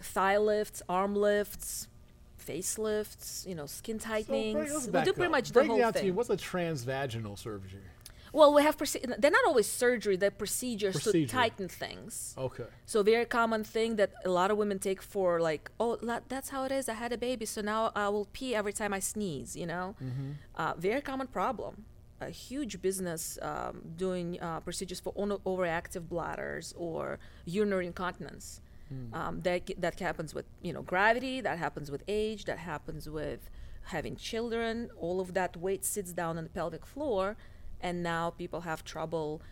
thigh lifts, arm lifts, facelifts, you know, skin So tightenings. let's we do pretty up. much the Break whole down to thing. What's a transvaginal surgery? Well, we have proce- they're not always surgery; they're procedures Procedure. to tighten things. Okay. So very common thing that a lot of women take for like, oh, that's how it is. I had a baby, so now I will pee every time I sneeze. You know, uh, very common problem. A huge business um, doing uh, procedures for ono- overactive bladders or urinary incontinence. Um, that that happens with you know gravity. That happens with age. That happens with having children. All of that weight sits down on the pelvic floor, and now people have trouble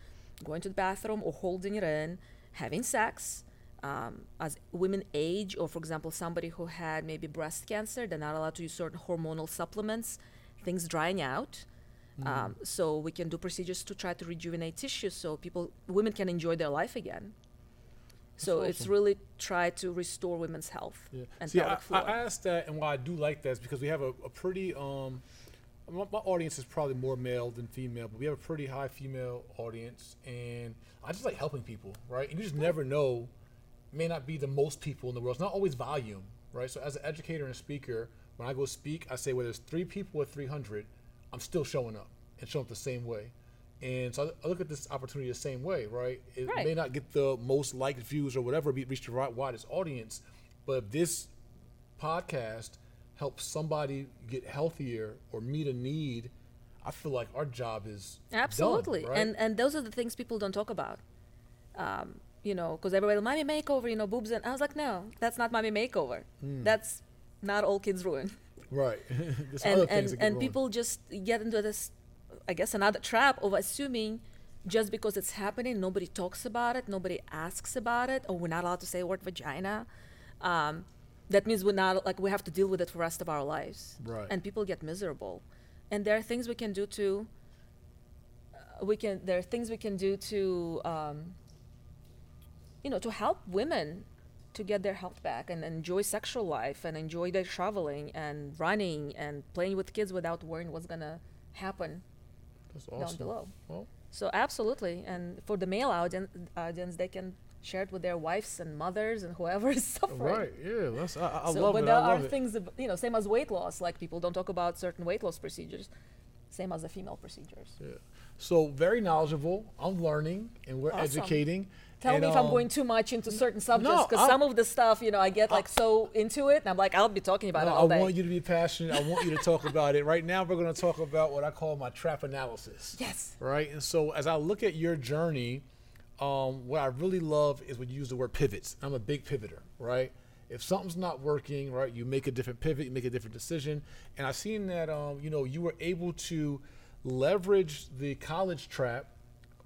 going to the bathroom or holding it in, having sex. Um, as women age, or for example, somebody who had maybe breast cancer, they're not allowed to use certain hormonal supplements, things drying out. Um, so we can do procedures to try to rejuvenate tissue so people, women can enjoy their life again. So it's really try to restore women's health Yeah. and See, I, pelvic floor. I asked that, and why I do like that is because we have a, a pretty um, my, my audience is probably more male than female, but we have a pretty high female audience, and I just like helping people, right? And you just never know. May not be the most people in the world. It's not always volume, right? So as an educator and a speaker, when I go speak, I say whether it's three people or three hundred, I'm still showing up and showing up the same way. And so I, I look at this opportunity the same way, right? It Right. may not get the most liked views or whatever, be, reach the right, widest audience, but if this podcast helps somebody get healthier or meet a need, I feel like our job is done, Absolutely, right? and and those are the things people don't talk about. Um, you know, because everybody, mommy makeover, you know, boobs, and I was like, no, that's not mommy makeover. Hmm. That's not all kids ruin. right. And other and, and ruined. people just get into this, I guess, another trap of assuming just because it's happening, nobody talks about it, nobody asks about it, or we're not allowed to say the word vagina. Um, that means we're not like we have to deal with it for the rest of our lives. Right. And people get miserable, and there are things we can do to. uh, We can. There are things we can do to. Um, you know, to help women to get their health back and enjoy sexual life and enjoy their traveling and running and playing with kids without worrying what's gonna happen That's down below. Well, So absolutely, and for the male audience, audience they can share it with their wives and mothers and whoever is suffering. right. Yeah. That's, I, I so, love but it. there I are things, ab- you know, same as weight loss. Like people don't talk about certain weight loss procedures, same as the female procedures. Yeah. So very knowledgeable. I'm learning and we're Awesome. educating. Tell me if I'm going too much into certain subjects, because I'm- some of the stuff, you know, I get like so into it, and I'm like, I'll be talking about No, it all I day. want you to be passionate. I want you to talk about it. Right now, we're going to talk about what I call my trap analysis. Yes. Right. And so, as I look at your journey, um, what I really love is when you use the word pivots. I'm a big pivoter. Right. If something's not working, right, you make a different pivot, you make a different decision. And I've seen that, um, you know, you were able to leverage the college trap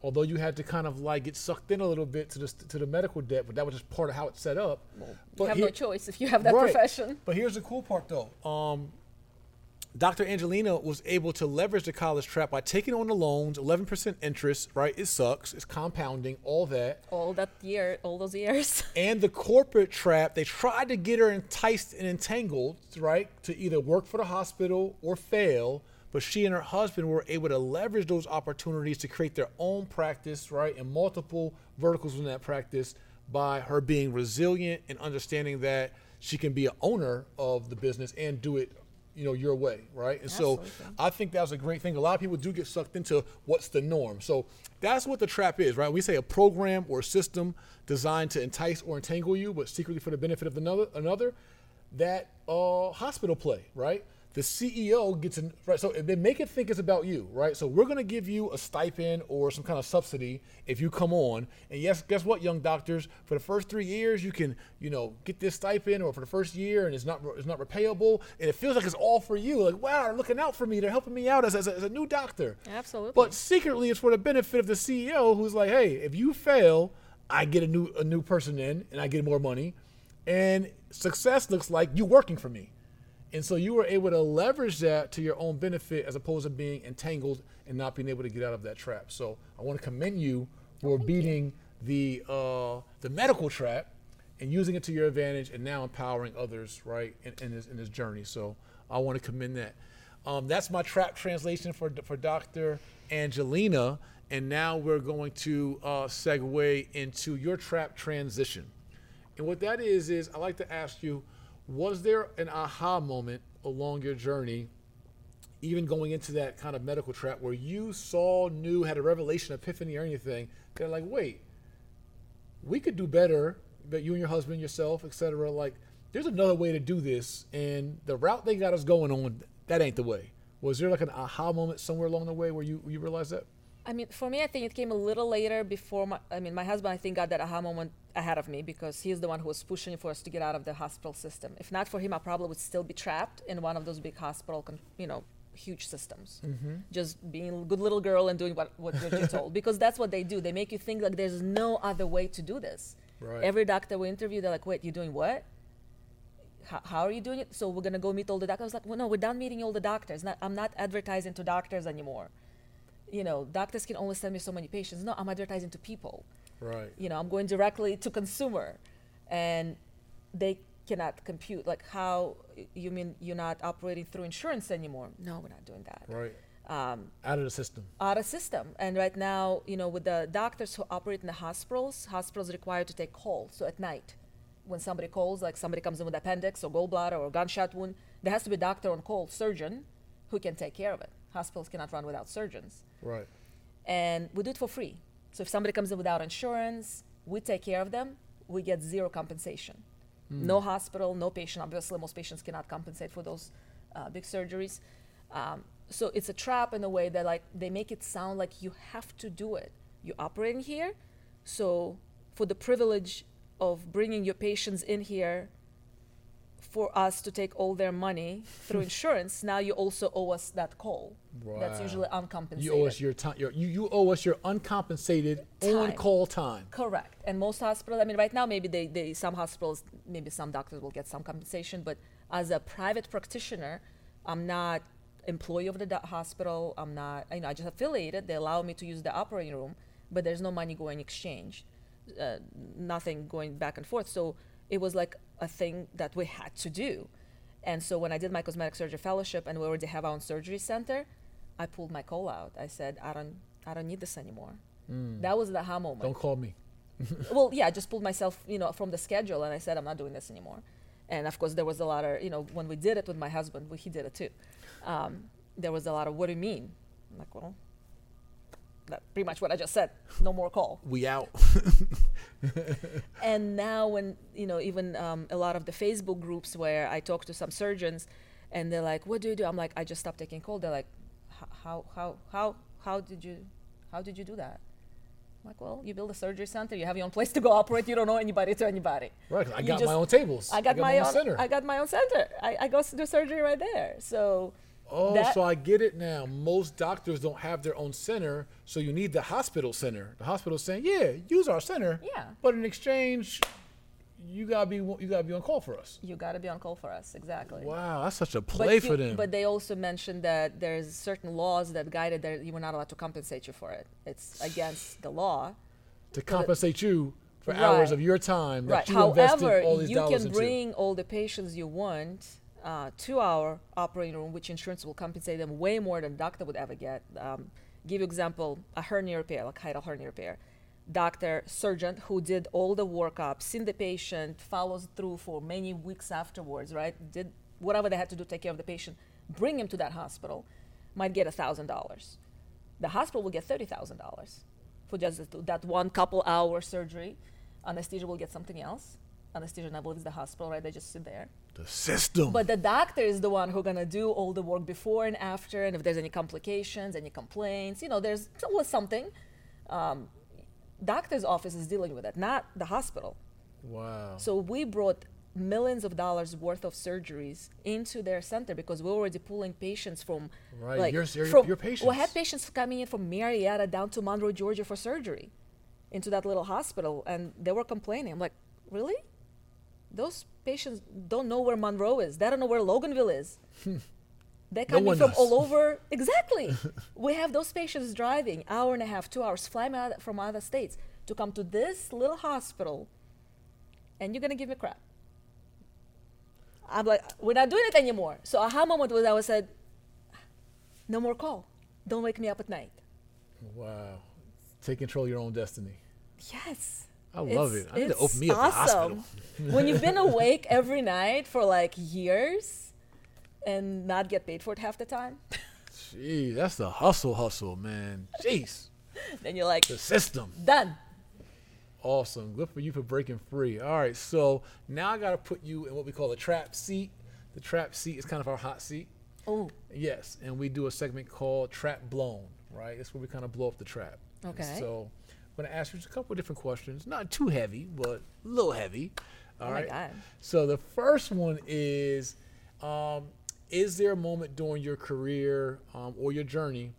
although you had to kind of like get sucked in a little bit to the to the medical debt, but that was just part of how it's set up. you have no choice if you have that Right. profession. But here's the cool part, though. Um, Dr. Angelina was able to leverage the college trap by taking on the loans, 11% interest, right? It sucks. It's compounding, all that. All that year, all those years. And the corporate trap, they tried to get her enticed and entangled, right? To either work for the hospital or fail. But she and her husband were able to leverage those opportunities to create their own practice, right? And multiple verticals in that practice by her being resilient and understanding that she can be an owner of the business and do it, you know, your way, right? And so I think that was a great thing. A lot of people do get sucked into what's the norm. So that's what the trap is, right? We say a program or a system designed to entice or entangle you, but secretly for the benefit of another. Another, that uh, hospital play, right? The CEO gets right. So they make it think it's about you, right? So we're going to give you a stipend or some kind of subsidy if you come on. And yes, guess what, young doctors? For the first three years, you can, you know, get this stipend, or for the first year, and it's not it's not repayable, and it feels like it's all for you. Like wow, they're looking out for me. They're helping me out as, as, a, as a new doctor. Absolutely. But secretly, it's for the benefit of the CEO, who's like, hey, if you fail, I get a new a new person in, and I get more money, and success looks like you working for me. And so you were able to leverage that to your own benefit as opposed to being entangled and not being able to get out of that trap. So I want to commend you for beating the uh, the medical trap and using it to your advantage and now empowering others, right, in, in, this, in this journey. So I want to commend that. Um, that's my trap translation for, for Dr. Angelina. And now we're going to uh, segue into your trap transition. And what that is, is I like to ask you, was there an aha moment along your journey, even going into that kind of medical trap, where you saw, knew, had a revelation, epiphany, or anything? They're like, wait, we could do better, but you and your husband, yourself, etc. Like, there's another way to do this, and the route they got us going on, that ain't the way. Was there like an aha moment somewhere along the way where you you realized that? I mean, for me, I think it came a little later before my, I mean, my husband, I think, got that aha moment ahead of me because he's the one who was pushing for us to get out of the hospital system. If not for him, I probably would still be trapped in one of those big hospital, con- you know, huge systems. Mm-hmm. Just being a good little girl and doing what, what you're told. Because that's what they do. They make you think like there's no other way to do this. Right. Every doctor we interview, they're like, wait, you're doing what? How, how are you doing it? So we're going to go meet all the doctors. I was like, well, no, we're done meeting all the doctors. Not, I'm not advertising to doctors anymore you know, doctors can only send me so many patients. No, I'm advertising to people. Right. You know, I'm going directly to consumer, and they cannot compute. Like, how you mean you're not operating through insurance anymore? No, we're not doing that. Right. Um, Out of the system. out of system. And right now, you know, with the doctors who operate in the hospitals, hospitals are required to take calls. So at night, when somebody calls, like somebody comes in with appendix or gallbladder or gunshot wound, there has to be a doctor on call, surgeon, who can take care of it. Hospitals cannot run without surgeons Right. and we do it for free. So if somebody comes in without insurance, we take care of them. We get zero compensation. No hospital, no patient. Obviously, most patients cannot compensate for those uh, big surgeries. Um, so it's a trap in a way that like they make it sound like you have to do it. You're operating here, so for the privilege of bringing your patients in here for us to take all their money through insurance, now you also owe us that call. That's usually uncompensated. You owe us your time. Your, you you owe us your uncompensated on-call time. Correct. And most hospitals, I mean, right now, maybe they, they, some hospitals, maybe some doctors will get some compensation, but as a private practitioner, I'm not employee of the do- hospital. I'm not, you know, I just affiliated. They allow me to use the operating room, but there's no money going exchange, uh, nothing going back and forth. So it was like a thing that we had to do. And so when I did my cosmetic surgery fellowship and we already have our own surgery center, I pulled my call out. I said, I don't, I don't need this anymore. That was the aha moment Don't call me. well, yeah, I just pulled myself, you know, from the schedule, and I said I'm not doing this anymore. And of course, there was a lot of, you know, when we did it with my husband, well, he did it too. Um, there was a lot of, what do you mean? I'm like, well, that pretty much what I just said. No more call. We out. And now, when you know, even um, a lot of the Facebook groups where I talk to some surgeons, and they're like, "What do you do?" I'm like, "I just stopped taking call." They're like, "How, how, how, how did you, how did you do that?" I'm like, "Well, you build a surgery center. You have your own place to go operate. You don't know anybody to anybody." Right, I You got my own tables. I got, my, own. center. I got my own center. I, I go do surgery right there. So. Oh, that- so I get it now. Most doctors don't have their own center, so you need the hospital center. The hospital's saying, "Yeah, use our center." Yeah. But in exchange, you gotta be you gotta be on call for us. You got to be on call for us, exactly. Wow, that's such a play you- for them. But they also mentioned that there's certain laws that guided that you were not allowed to compensate you for it. It's against the law. to compensate you for hours of your time that Right. you invested However, all these you dollars can into. bring all the patients you want uh, to our operating room, which insurance will compensate them way more than doctor would ever get. Um, give you example, a hernia repair, like hiatal hernia repair. Doctor, surgeon who did all the workup, seen the patient, follows through for many weeks afterwards, right? Did whatever they had to do take care of the patient, bring him to that hospital, might get thousand dollars. The hospital will get thirty thousand dollars for just that one couple hour surgery. Anesthesia will get something else. Anesthesia, I believe, is the hospital, right? They just sit there. The system. But the doctor is the one who's gonna do all the work before and after, and if there's any complications, any complaints, you know, there's always something. Um, doctor's office is dealing with it, not the hospital. wow. So we brought millions of dollars worth of surgeries into their center because we're already pulling patients from Right, like your- your- from, your We patients. had patients coming in from Marietta down to Monroe, Georgia for surgery into that little hospital and they were complaining. I'm like, really? Those patients don't know where Monroe is. They don't know where Loganville is. They're No coming one from does. all over. Exactly. we have those patients driving hour and a half, two hours, flying out from other states to come to this little hospital, and you're gonna give me crap. I'm like, we're not doing it anymore. So aha moment was I was said, no more call. Don't wake me up at night. Wow. Take control of your own destiny. Yes. I love It's- it. I need to open me up a hospital. when you've been awake every night for like years and not get paid for it half the time, Gee, that's the hustle, hustle, man. Jeez. then you're like, The system. done. Awesome. Good for you for breaking free. All right. So now I got to put you in what we call a trap seat. The trap seat is kind of our hot seat. Oh, Yes. And we do a segment called Trap Blown, right? It's where we kind of blow up the trap. And Okay. So I'm going to ask you just a couple of different questions. Not too heavy, but a little heavy. All Oh my. God. So the first one is um, Is there a moment during your career um, or your journey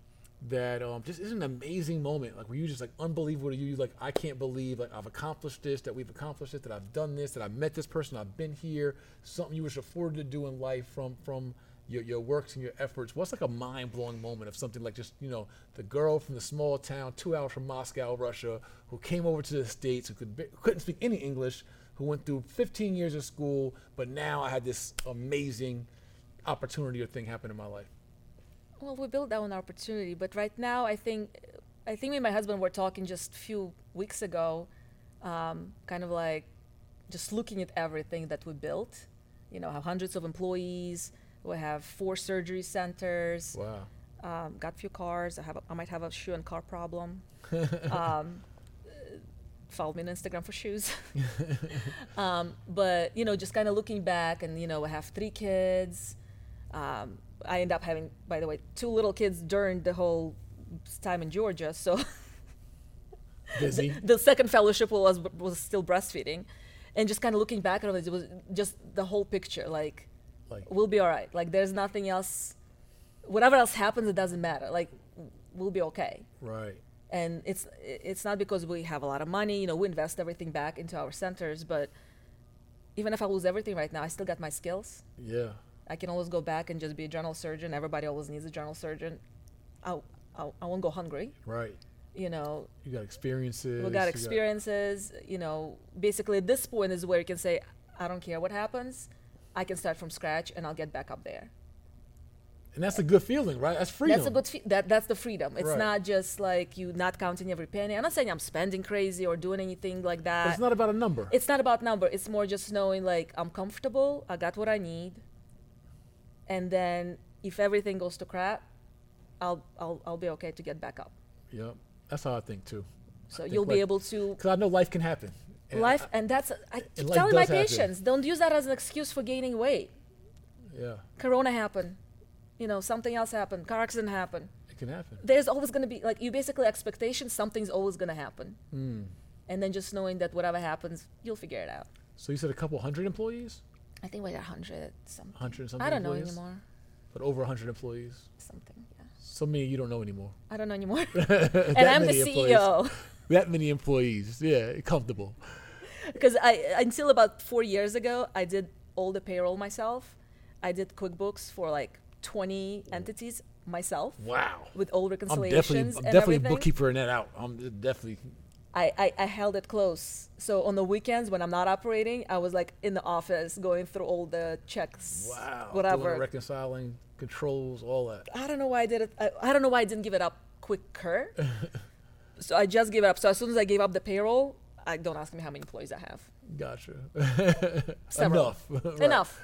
that um, just is an amazing moment, like where you just like unbelievable to you, like I can't believe like I've accomplished this, that we've accomplished this, that I've done this, that I've met this person, I've been here, something you was afforded to do in life from from your, your works and your efforts. What's like a mind blowing moment of something like just you know the girl from the small town two hours from Moscow, Russia, who came over to the states, who could couldn't speak any English, who went through 15 years of school, but now I had this amazing opportunity or thing happen in my life. Well, we built that one opportunity, but right now, I think, I think me and my husband were talking just a few weeks ago, um, kind of like just looking at everything that we built. You know, have hundreds of employees. We have four surgery centers. Wow. Um, got a few cars. I have. A, I might have a shoe and car problem. um, follow me on Instagram for shoes. um, but you know, just kind of looking back, and you know, I have three kids. Um, I end up having, by the way, two little kids during the whole time in Georgia. So Busy. the second fellowship was was still breastfeeding, and just kind of looking back at it, it was just the whole picture. Like, Like we'll be all right. Like, there's nothing else. Whatever else happens, it doesn't matter. Like, we'll be okay. right. And it's it's not because we have a lot of money. You know, we invest everything back into our centers, but even if I lose everything right now, I still got my skills. Yeah. I can always go back and just be a general surgeon. Everybody always needs a general surgeon. I, I, I won't go hungry. Right. You know, You got experiences. we got you experiences. You know, basically at this point is where you can say, I don't care what happens. I can start from scratch and I'll get back up there. and that's a good feeling, right? That's freedom. That's a good. Fe- that that's the freedom. It's Right. not just like you not counting every penny. I'm not saying I'm spending crazy or doing anything like that. But it's not about a number. it's not about number it's more just knowing like i'm comfortable i got what i need and then if everything goes to crap i'll i'll, I'll be okay to get back up yep. That's how I think too. so think you'll be like- able to Because I know life can happen. And life I- and that's i keep life telling my does happen. patients don't use that as an excuse for gaining weight yeah. corona happened you know something else happened car accident happened It can happen. there's always going to be like you basically expectation something's always going to happen Mm. and then just knowing that whatever happens you'll figure it out So you said a couple hundred employees? i think we're at 100 something 100 and something i don't know employees? anymore But over 100 employees. something yeah So me, you don't know anymore. I don't know anymore. And I'm the many employees. CEO. That many employees. Yeah, comfortable. Because I until about four years ago, I did all the payroll myself. I did QuickBooks for like 20 entities myself Wow. with all I'm reconciliations definitely, I'm definitely everything. bookkeeper in that out. I'm definitely. I, I, I held it close. So on the weekends when I'm not operating, I was like in the office going through all the checks, Wow. Whatever. reconciling, controls, all that. I don't know why I did it. I, I don't know why I didn't give it up quicker. so I just gave it up. So as soon as I gave up the payroll, I don't ask me how many employees I have. Gotcha. Enough. Right. Enough.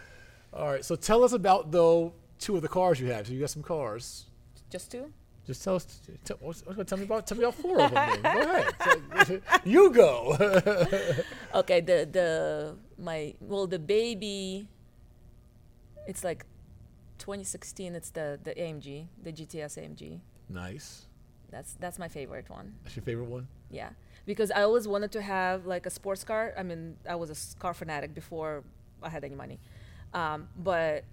All right. So tell us about though two of the cars you have. So you got some cars. Just two. Just tell us. Tell, tell me about. Tell me about four of them. Then. Go ahead. So, you go. Okay, the the my well the baby It's like 2016. It's the the AMG, the GTS AMG. Nice. That's that's my favorite one. That's your favorite one? Yeah, because I always wanted to have like a sports car. I mean, I was a car fanatic before I had any money, um, but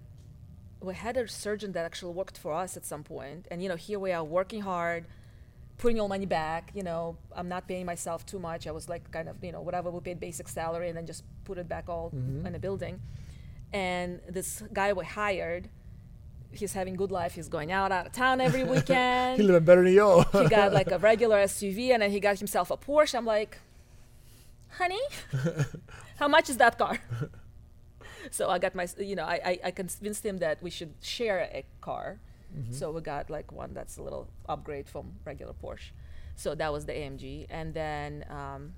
we had a surgeon that actually worked for us at some point, and you know, here we are working hard, putting all money back. You know, I'm not paying myself too much. I was like kind of you know whatever we paid basic salary, and then just put it back all in the building. And this guy we hired, he's having good life. He's going out out of town every weekend He living better than y'all. he got like a regular SUV and then he got himself a Porsche. I'm like, honey, how much is that car? so I got my, you know, I, I, I convinced him that we should share a car. So we got like one that's a little upgrade from regular Porsche. So that was the AMG. And then, um,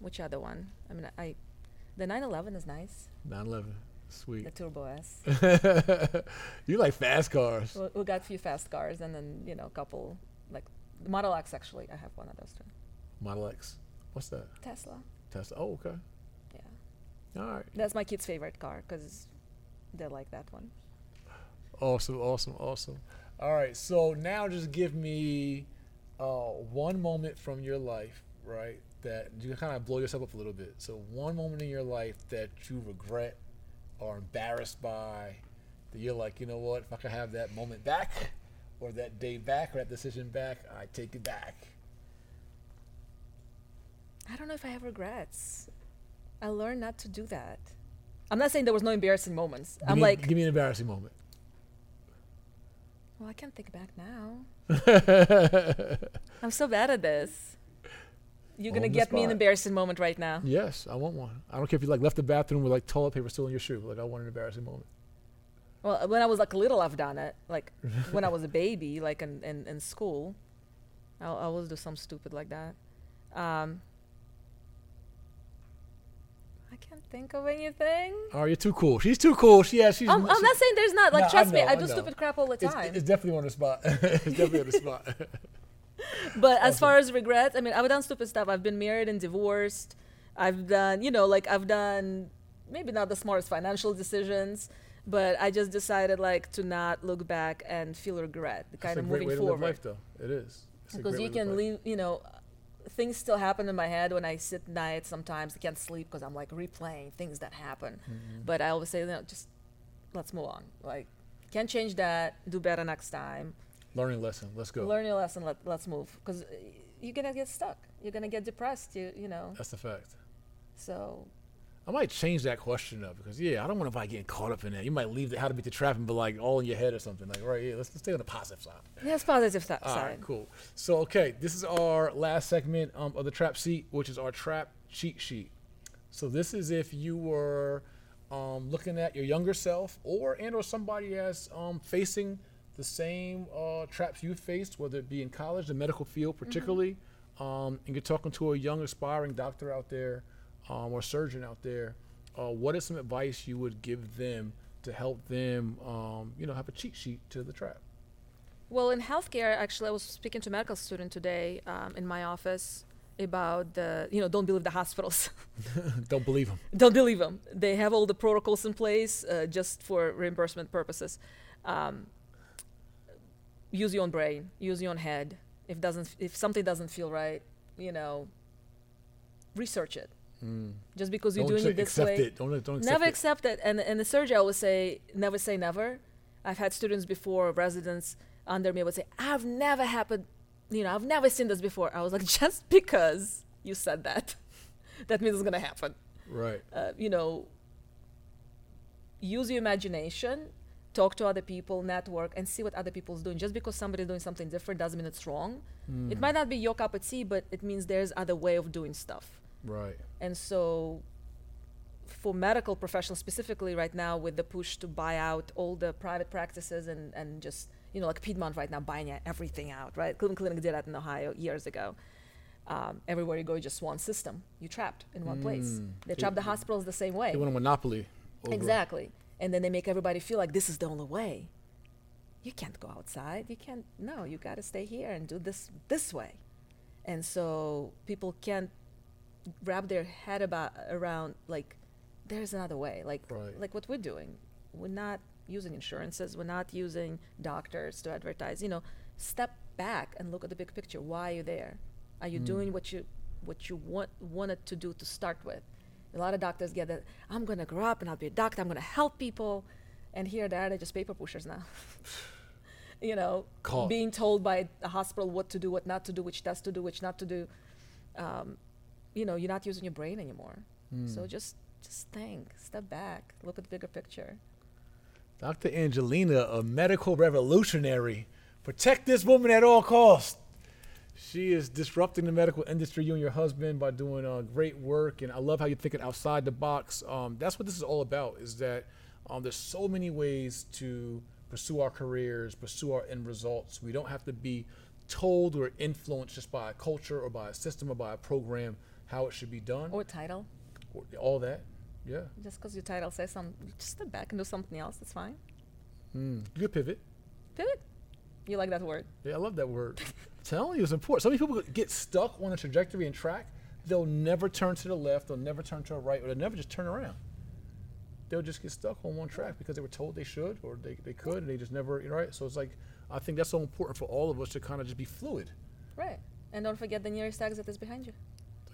which other one? I mean, I, the 911 is nice, 911. The Turbo S. you like fast cars. we, we got a few fast cars and then, you know, a couple, like Model X actually. I have one of those too. Model X. What's that? Tesla. Tesla. Oh, okay. Yeah. All right. That's my kid's favorite car because they like that one. Awesome, awesome, awesome. All right, so now just give me uh, one moment from your life, right? That you kind of blow yourself up a little bit. So one moment in your life that you regret or embarrassed by, that you're like, you know what? If I could have that moment back, or that day back, or that decision back, I take it back. I don't know if I have regrets. I learned not to do that. I'm not saying there was no embarrassing moments. Give I'm me, like, give me an embarrassing moment. well, I can't think back now. I'm so bad at this. You're gonna On the get me an embarrassing moment right now. yes, I want one. I don't care if you like left the bathroom with like toilet paper still in your shoe. Like I want an embarrassing moment. Well, when I was like little, I've done it. Like when I was a baby, like in, in, in school, I'll I always do some stupid like that. Um, I can't think of anything. Oh, you're too cool. She's too cool. She yeah, she's. I'm, I'm she- not saying there's not. Like, No, I trust me, I I do know. stupid crap all the It's, time. it's definitely on the spot. it's definitely on the spot. But as far as regrets, I mean, I've done stupid stuff. I've been married and divorced. I've done, you know, like I've done maybe not the smartest financial decisions, but I just decided like to not look back and feel regret, It's kind a of moving forward. life, though. It is. It's Because you way to live can leave, you know, things still happen in my head when I sit night. Sometimes I can't sleep because I'm like replaying things that happen. Mm-hmm. But I always say, you know, just let's move on. Like, can't change that. Do better next time. Learning lesson. Let's go. Learn your lesson. Let, let's move. Because you're gonna get stuck. You're gonna get depressed. You you know. That's the fact. So I might change that question up because yeah, I don't want anybody getting caught up in that. You might leave the how to beat the trap and be like all in your head or something. Like right, yeah, let's, let's stay on the positive side. yes, positive th- All side. right, cool. So okay, this is our last segment um, of the trap seat, which is our trap cheat sheet. So this is if you were um, looking at your younger self, or and or somebody that's um, facing the same uh, traps you faced, whether it be in college, the medical field particularly, um, and you're talking to a young aspiring doctor out there um, or surgeon out there. Uh, what is some advice you would give them to help them, um, you know, have a cheat sheet to the trap? Well, in healthcare, actually, I was speaking to a medical student today um, in my office about the, you know, don't believe the hospitals. don't believe them. don't believe them. They have all the protocols in place uh, just for reimbursement purposes. Um, use your own brain. Use your own head. If doesn't, if something doesn't feel right, you know, research it. Just because you're don't doing it this accept way, it. Don't, don't accept never it. accept it. And and the surgery I always say, never say never. I've had students before, residents under me would say, I've never happened, you know, I've never seen this before. I was like, just because you said that, that means it's gonna happen. Right. Uh, you know, use your imagination, talk to other people, network, and see what other people's doing. Just because somebody's doing something different doesn't mean it's wrong. It might not be your cup of tea, but it means there's other way of doing stuff. Right. And so, for medical professionals specifically, right now, with the push to buy out all the private practices and, and just, you know, like Piedmont right now buying everything out, right? Cleveland Clinic did that in Ohio years ago. Um, everywhere you go, you just one system. You're trapped in one place. They They- trap the hospitals the same way. They want a monopoly. Over. Exactly. And then they make everybody feel like this is the only way. You can't go outside. You can't. No, you got to stay here and do this this way. And so people can't wrap their head about around like there's another way. Like Right. like what we're doing. We're not using insurances. We're not using doctors to advertise. You know, step back and look at the big picture. Why are you there? Are you mm. doing what you what you want wanted to do to start with? A lot of doctors get that I'm gonna grow up and I'll be a doctor. I'm gonna help people, and here they are, they're just paper pushers now. you know, Caught. being told by the hospital what to do, what not to do, which test to do, which not to do. Um, you know, you're not using your brain anymore. So just just think, step back, look at the bigger picture. Dr. Angelina, a medical revolutionary. Protect this woman at all costs. She is disrupting the medical industry, you and your husband, by doing uh, great work. And I love how you're thinking outside the box. Um, that's what this is all about, is that um, there's so many ways to pursue our careers, pursue our end results. We don't have to be told or influenced just by a culture or by a system or by a program how it should be done. Or title. Or all that. Yeah. Just because your title says something, just step back and do something else. That's fine. Mm. Good pivot. Pivot. You like that word? Yeah, I love that word. Telling you, it's important. So many people get stuck on a trajectory and track. They'll never turn to the left, they'll never turn to the right, or they'll never just turn around. They'll just get stuck on one track because they were told they should or they, they could, and they just never, you know, right? So it's like, I think that's so important for all of us to kind of just be fluid. Right. And don't forget the nearest exit is behind you.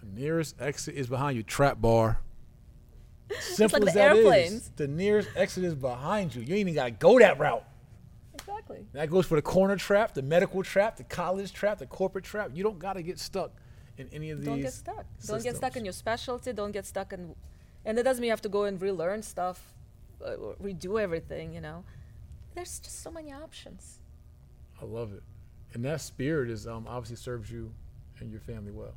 The nearest exit is behind you, trap bar. Simple like as the that is. airplanes. The nearest exit is behind you. You ain't even got to go that route. Exactly. That goes for the corner trap, the medical trap, the college trap, the corporate trap. You don't got to get stuck in any of these. Don't get stuck. Don't get stuck in your specialty. Don't get stuck in, and it doesn't mean you have to go and relearn stuff, uh, redo everything. You know, there's just so many options. I love it, and that spirit is um, obviously serves you and your family well.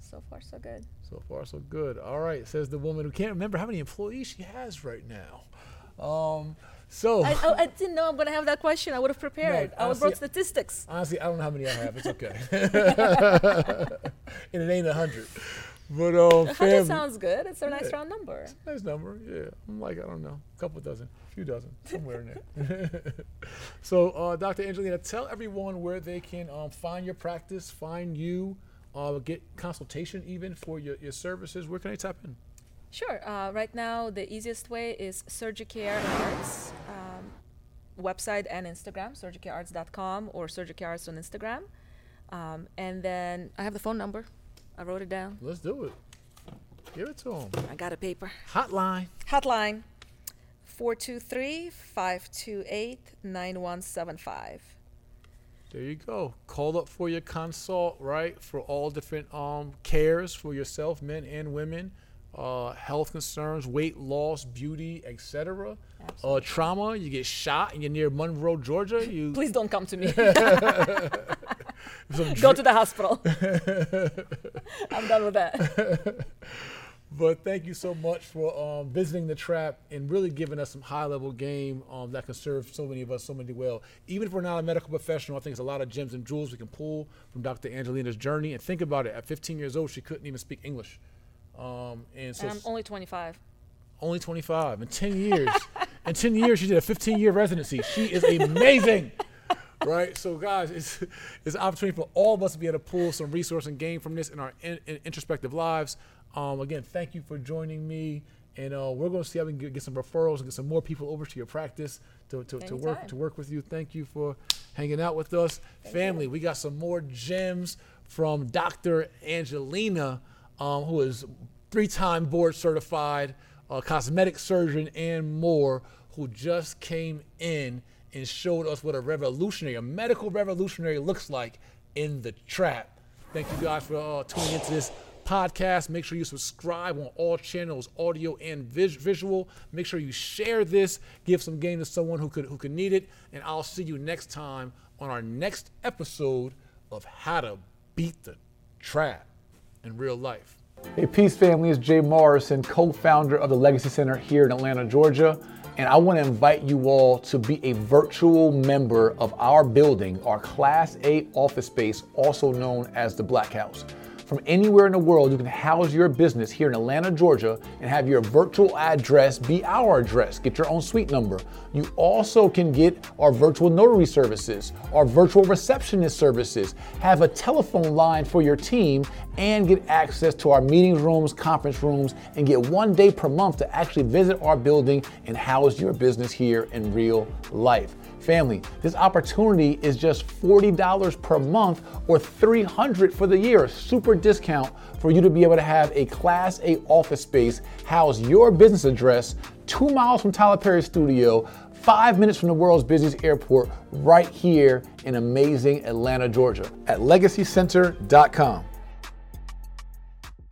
So far, so good. So far, so good. All right, says the woman who can't remember how many employees she has right now. Um, so I, I, I didn't know I'm gonna have that question. I would have prepared. I would have brought statistics. honestly, I don't know how many I have. It's okay, and it ain't a hundred. But um, hundred family, sounds good. It's a nice round number. nice number. Yeah, I'm like I don't know, a couple dozen, a few dozen, somewhere in there. so, uh, Dr. Angelina, tell everyone where they can um, find your practice, find you, uh, get consultation even for your, your services. Where can they tap in? Sure. Uh, right now, the easiest way is Surgicare Arts um, website and Instagram, surgicarearts.com or surgicarearts on Instagram. Um, and then I have the phone number. I wrote it down. Let's do it. Give it to them. I got a paper. Hotline. Hotline 423 528 9175. There you go. Call up for your consult, right? For all different um, cares for yourself, men and women, uh, health concerns, weight loss, beauty, etc. Uh, trauma. You get shot and you're near Monroe, Georgia. You Please don't come to me. Go to the hospital. I'm done with that. But thank you so much for um, visiting the trap and really giving us some high level game um, that can serve so many of us so many well. Even if we're not a medical professional, I think there's a lot of gems and jewels we can pull from Dr. Angelina's journey. And think about it at 15 years old, she couldn't even speak English. Um, and so And I'm only 25. only 25 in 10 years. in 10 years, she did a 15 year residency. She is amazing. Right, so guys, it's it's an opportunity for all of us to be able to pull some resource and gain from this in our in, in introspective lives. Um, again, thank you for joining me, and uh, we're going to see how we can get, get some referrals and get some more people over to your practice to, to, to work to work with you. Thank you for hanging out with us, family. We got some more gems from Dr. Angelina, um, who is three-time board certified uh, cosmetic surgeon and more, who just came in and showed us what a revolutionary, a medical revolutionary, looks like in the trap. Thank you guys for uh, tuning into this podcast. Make sure you subscribe on all channels, audio and vis- visual. Make sure you share this, give some game to someone who could who could need it, and I'll see you next time on our next episode of How to Beat the Trap in Real Life. Hey, Peace family, it's Jay Morrison, co founder of the Legacy Center here in Atlanta, Georgia. And I want to invite you all to be a virtual member of our building, our Class A office space, also known as the Black House. From anywhere in the world, you can house your business here in Atlanta, Georgia, and have your virtual address be our address. Get your own suite number. You also can get our virtual notary services, our virtual receptionist services, have a telephone line for your team, and get access to our meeting rooms, conference rooms, and get one day per month to actually visit our building and house your business here in real life. Family, this opportunity is just $40 per month or 300 for the year. Super discount for you to be able to have a Class A office space, house your business address two miles from Tyler Perry Studio, five minutes from the world's busiest airport, right here in amazing Atlanta, Georgia, at legacycenter.com.